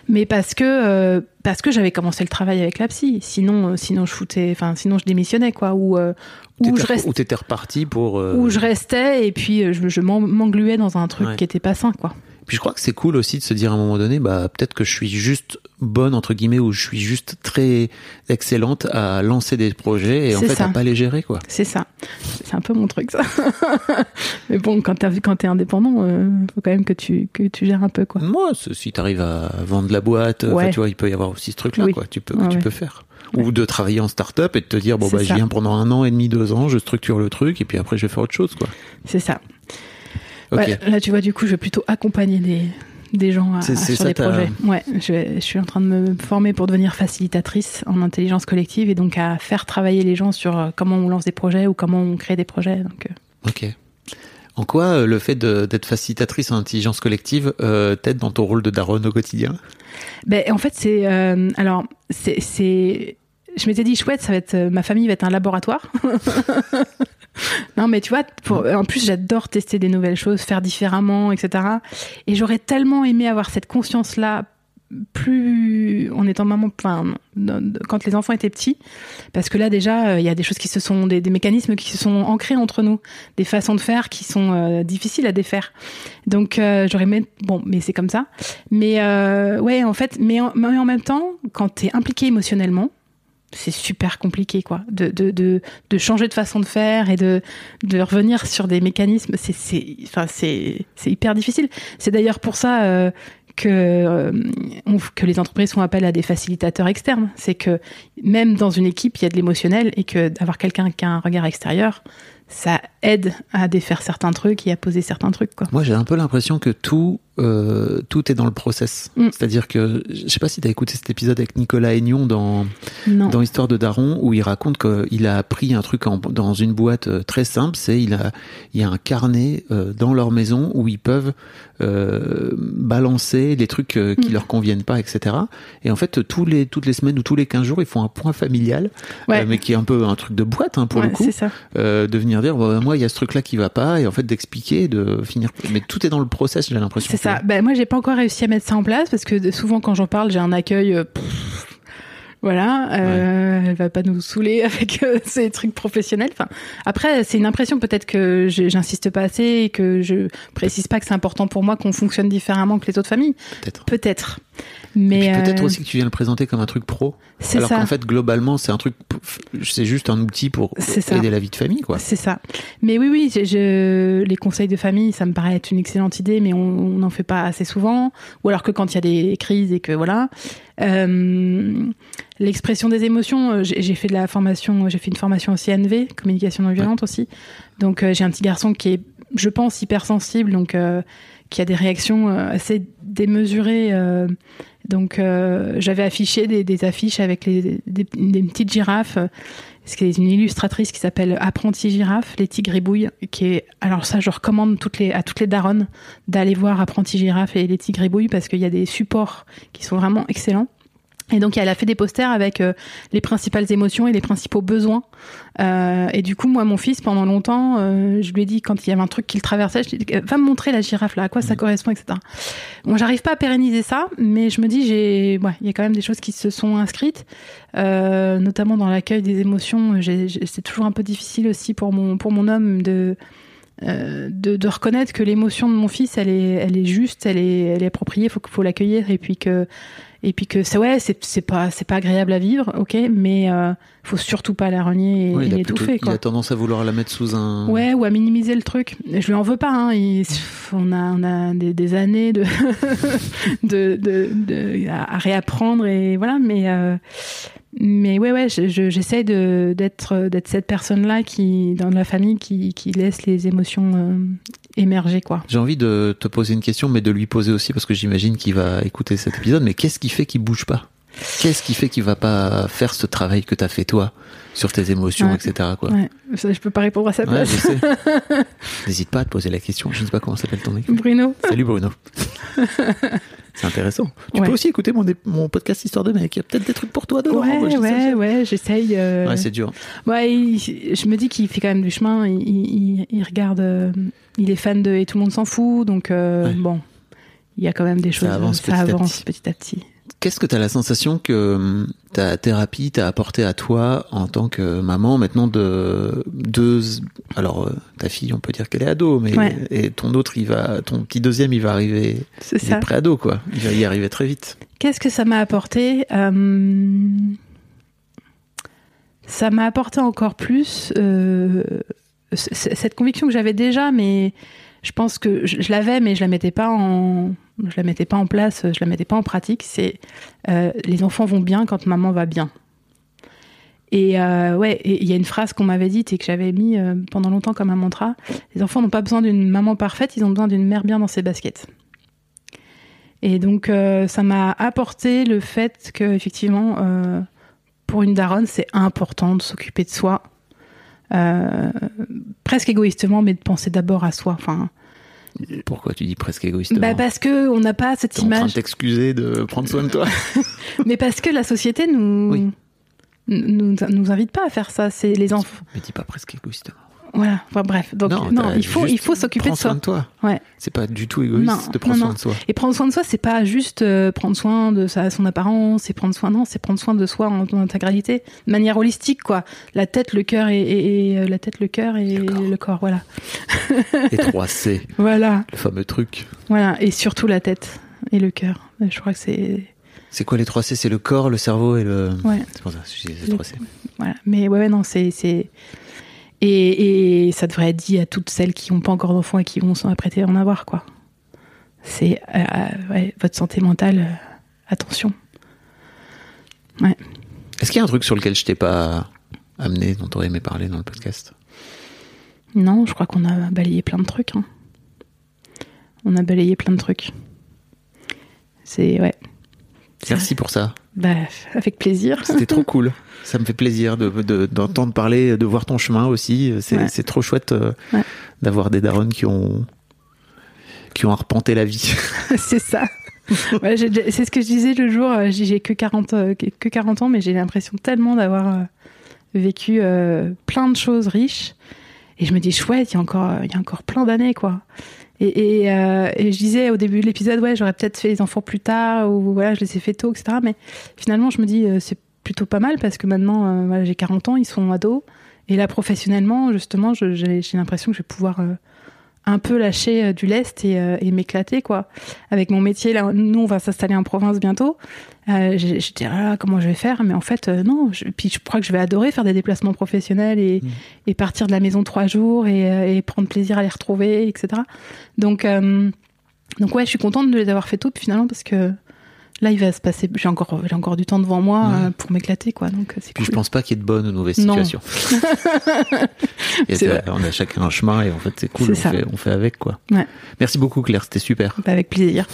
Mais parce que euh, parce que j'avais commencé le travail avec la psy, sinon euh, sinon je foutais, enfin sinon je démissionnais quoi, ou euh, ou je ou t'étais reparti pour, euh, où je restais et puis je, je m'en- m'engluais dans un truc Ouais. qui était pas sain quoi. Puis je crois que c'est cool aussi de se dire à un moment donné, bah peut-être que je suis juste bonne entre guillemets ou je suis juste très excellente à lancer des projets et en fait ça. à pas les gérer quoi. C'est ça. C'est un peu mon truc ça. Mais bon, quand t'as quand t'es indépendant, euh, faut quand même que tu que tu gères un peu quoi. Moi, si t'arrives à vendre la boîte, Ouais. tu vois, il peut y avoir aussi ce truc-là Oui. quoi. Tu peux, Ah tu ouais. peux faire. Ou de travailler en start-up et de te dire bon bah je viens pendant un an et demi, deux ans, je structure le truc et puis après je vais faire autre chose quoi. C'est ça. Ouais, là, tu vois, du coup, je vais plutôt accompagner des, des gens à, C'est- c'est sur des projets. Ouais, je, je suis en train de me former pour devenir facilitatrice en intelligence collective et donc à faire travailler les gens sur euh, comment on lance des projets ou comment on crée des projets. Donc, euh, Ok. En quoi euh, le fait d'être facilitatrice en intelligence collective euh, t'aide dans ton rôle de daronne au quotidien? Ben, en fait, c'est. euh, alors, c'est. Je m'étais dit, chouette, ça va être, euh, ma famille va être un laboratoire. non, mais tu vois, pour, en plus, j'adore tester des nouvelles choses, faire différemment, etc. Et j'aurais tellement aimé avoir cette conscience-là plus en étant maman enfin quand les enfants étaient petits. Parce que là déjà euh, il y a des choses qui se sont des, des mécanismes qui se sont ancrés entre nous. Des façons de faire qui sont euh, difficiles à défaire. Donc euh, j'aurais aimé bon mais c'est comme ça. Mais ouais en fait mais en, mais en même temps quand t'es impliqué émotionnellement c'est super compliqué quoi. De, de, de, de changer de façon de faire et de, de revenir sur des mécanismes c'est c'est enfin c'est hyper difficile. C'est d'ailleurs pour ça euh, que euh, que les entreprises font appel à des facilitateurs externes. C'est que même dans une équipe il y a de l'émotionnel et que d'avoir quelqu'un qui a un regard extérieur ça aide à défaire certains trucs et à poser certains trucs quoi. Moi, j'ai un peu l'impression que tout, euh, tout est dans le process. Mm. C'est-à-dire que, je sais pas si tu as écouté cet épisode avec Nicolas Aignon dans, non dans Histoire de Daron, où il raconte qu'il a appris un truc en- dans une boîte euh, très simple, c'est il a, il y a un carnet euh, dans leur maison où ils peuvent euh, balancer les trucs euh, qui Mm. leur conviennent pas, etc. Et en fait, tous les, toutes les semaines ou tous les 15 jours, ils font un point familial, ouais, mais qui est un peu un truc de boîte hein, pour Ouais, le coup c'est ça euh, de venir dire bon, moi il y a ce truc là qui va pas et en fait d'expliquer de finir mais tout est dans le process j'ai l'impression ça. Ben, moi, j'ai pas encore réussi à mettre ça en place parce que souvent, quand j'en parle, j'ai un accueil. euh, pff, voilà, euh, elle va pas nous saouler avec euh, ces trucs professionnels. Enfin, après, c'est une impression peut-être que je- j'insiste pas assez et que je précise pas que c'est important pour moi qu'on fonctionne différemment que les autres familles. peut-être Peut-être. Mais peut-être euh, aussi que tu viens le présenter comme un truc pro c'est alors qu'en fait globalement c'est un truc c'est juste un outil pour aider la vie de famille quoi C'est ça. Mais oui, oui, je, je- les conseils de famille, ça me paraît être une excellente idée, mais on n'en fait pas assez souvent. Ou alors que quand il y a des crises et que voilà. Euh, L'expression des émotions, euh, j'ai j'ai fait de la formation, j'ai fait une formation au CNV, communication non violente aussi. Donc euh, j'ai un petit garçon qui est, je pense, hypersensible, donc euh, qui a des réactions euh, assez démesurées. euh, donc j'avais affiché des, affiches avec les, des, petites girafes. c'est une illustratrice qui s'appelle Apprenti Girafe, Letty Gribouille, qui est alors ça je recommande les, à toutes les daronnes d'aller voir Apprenti Girafe et Letty Gribouille parce qu'il y a des supports qui sont vraiment excellents. Et donc elle a fait des posters avec euh, les principales émotions et les principaux besoins. Euh, et du coup, moi, mon fils, pendant longtemps, euh, je lui ai dit quand il y avait un truc qu'il traversait, je lui ai dit va me montrer la girafe là, à quoi ça correspond, etc. Bon, j'arrive pas à pérenniser ça, mais je me dis j'ai, ouais, il y a quand même des choses qui se sont inscrites, notamment dans l'accueil des émotions. C'est toujours un peu difficile aussi pour mon pour mon homme de euh, de, de reconnaître que l'émotion de mon fils, elle est, elle est juste, elle est, elle est appropriée, faut faut l'accueillir et puis que, et puis que c'est ouais, c'est, c'est pas, c'est pas agréable à vivre, ok, mais euh, faut surtout pas la renier et, Ouais, et l'étouffer, il a tendance à vouloir la mettre sous un. Ouais, ou à minimiser le truc. Je lui en veux pas. Hein. Il- on a, on a des, des années de, de, de, de- à, réapprendre et voilà. Mais, euh, mais ouais, ouais, je- je- j'essaie de d'être, d'être cette personne-là qui, dans la famille, qui, qui laisse les émotions euh, émerger, quoi. J'ai envie de te poser une question, mais de lui poser aussi, parce que j'imagine qu'il va écouter cet épisode. Mais qu'est-ce qui fait qu'il bouge pas? Qu'est-ce qui fait qu'il va pas faire ce travail que t'as fait toi sur tes émotions, Ouais. etc. Quoi? Ouais, ça, je peux pas répondre à sa place. N'hésite pas à te poser la question. Je ne sais pas comment s'appelle ton équipe. Bruno. Salut Bruno. C'est intéressant. Tu peux aussi écouter mon, mon podcast Histoire de mec. Il y a peut-être des trucs pour toi dedans. moi, Ouais, sais ouais, ouais, j'essaye. euh, Ouais, c'est dur. Ouais, il- je me dis qu'il fait quand même du chemin. Il, il- il regarde, euh, il est fan de et tout le monde s'en fout. Donc euh, Ouais. bon, il y a quand même des choses. avance petit à avance petit. petit à petit. Qu'est-ce que tu as la sensation que hum, ta thérapie t'a apporté à toi en tant que maman maintenant de deux alors euh, ta fille on peut dire qu'elle est ado mais Ouais. et ton autre il va ton petit deuxième il va arriver C'est ça. pré-ado quoi il va y arriver très vite Qu'est-ce que ça m'a apporté Euh, Ça m'a apporté encore plus euh, cette conviction que j'avais déjà, mais je pense que je, l'avais, mais je la mettais pas en, je la mettais pas en place, je la mettais pas en pratique. C'est euh, les enfants vont bien quand maman va bien. Et euh, ouais, il y a une phrase qu'on m'avait dite et que j'avais mis euh, pendant longtemps comme un mantra. Les enfants n'ont pas besoin d'une maman parfaite, ils ont besoin d'une mère bien dans ses baskets. Et donc, euh, ça m'a apporté le fait que, effectivement, pour une daronne, c'est important de s'occuper de soi, euh, presque égoïstement, mais de penser d'abord à soi. Enfin, pourquoi tu dis presque égoïstement bah parce que on n'a pas cette T'es en train de image, t'excuser de prendre soin de toi mais parce que la société nous Oui. nous, nous invite pas à faire ça. C'est les enfants. mais dis pas presque égoïstement Voilà. Enfin, bref. Donc non, il faut il faut s'occuper de soi. soin de toi Ouais. c'est pas du tout égoïste Non, de prendre non, soin non. de soi Et prendre soin de soi, c'est pas juste euh, prendre soin de sa, son apparence, et prendre soin, non, c'est prendre soin de soi en, en intégralité, de manière holistique, quoi. La tête, le cœur et, et- et, euh, la tête, le cœur et le corps. voilà. les 3 C Voilà, le fameux truc voilà, et surtout la tête et le cœur. Je crois que c'est, c'est quoi les 3 C? C'est le corps le cerveau et le ouais, c'est pour ça que je disais Le- 3 C voilà. Mais ouais, ouais, non, c'est, et, et ça devrait être dit à toutes celles qui n'ont pas encore d'enfants et qui vont s'en apprêter à en avoir, quoi. C'est, euh, euh, ouais, votre santé mentale, euh, attention. Est-ce qu'il y a un truc sur lequel je t'ai pas amené, dont t'aurais aimé parler dans le podcast? Non, je crois qu'on a balayé plein de trucs. hein. On a balayé plein de trucs. C'est ouais. C'est Merci pour ça. Bah, avec plaisir. C'était trop cool. Ça me fait plaisir de, de- d'entendre parler, de voir ton chemin aussi. C'est, Ouais. trop chouette euh, Ouais. d'avoir des darons qui ont qui ont arpenté la vie. c'est ça. Ouais, c'est ce que je disais le jour. euh, J'ai que 40, euh, que 40 ans, mais j'ai l'impression tellement d'avoir vécu euh, plein de choses riches. Et je me dis, chouette, il y a encore, il y a encore plein d'années, quoi. Euh, et je disais au début de l'épisode, ouais, j'aurais peut-être fait les enfants plus tard, ou voilà, je les ai fait tôt, etc. Mais finalement, je me dis, euh, c'est plutôt pas mal parce que maintenant, euh, voilà, j'ai 40 ans, ils sont ados. Et là, professionnellement, justement, j'ai l'impression que je vais pouvoir un peu lâcher du lest et, et m'éclater, quoi. Avec mon métier, là, nous, on va s'installer en province bientôt. Euh, J'étais ah comment je vais faire? Mais en fait, euh, non. Je, puis je crois que je vais adorer faire des déplacements professionnels et, et partir de la maison trois jours et, euh, et prendre plaisir à les retrouver, etc. Donc, euh, donc ouais, je suis contente de les avoir fait tôt, puis finalement, parce que là, il va se passer. J'ai encore, j'ai encore du temps devant moi Ouais. euh, pour m'éclater, quoi. Donc c'est Puis cool. je pense pas qu'il y ait de bonnes ou de mauvaises situations. On a chacun un chemin et en fait c'est cool, on fait, on fait avec quoi. Ouais. Merci beaucoup Claire, c'était super. Bah, avec plaisir.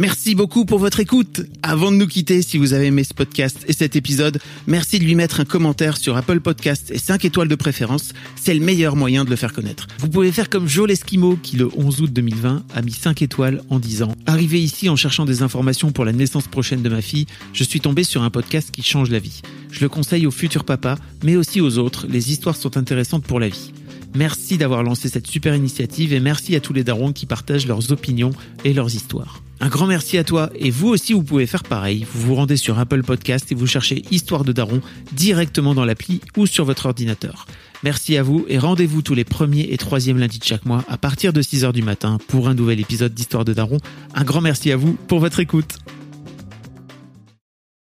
Merci beaucoup pour votre écoute. Avant de nous quitter, si vous avez aimé ce podcast et cet épisode, merci de lui mettre un commentaire sur Apple Podcast et 5 étoiles de préférence. C'est le meilleur moyen de le faire connaître. Vous pouvez faire comme Joel Esquimau qui le 11 août 2020 a mis 5 étoiles en disant Arrivé ici en cherchant des informations pour la naissance prochaine de ma fille, je suis tombé sur un podcast qui change la vie. Je le conseille aux futurs papas, mais aussi aux autres. Les histoires sont intéressantes pour la vie. Merci d'avoir lancé cette super initiative et merci à tous les darons qui partagent leurs opinions et leurs histoires. Un grand merci à toi et vous aussi vous pouvez faire pareil. Vous vous rendez sur Apple Podcast et vous cherchez Histoire de Daron directement dans l'appli ou sur votre ordinateur. Merci à vous et rendez-vous tous les premiers et troisièmes lundis de chaque mois à partir de 6h du matin pour un nouvel épisode d'Histoire de Daron. Un grand merci à vous pour votre écoute.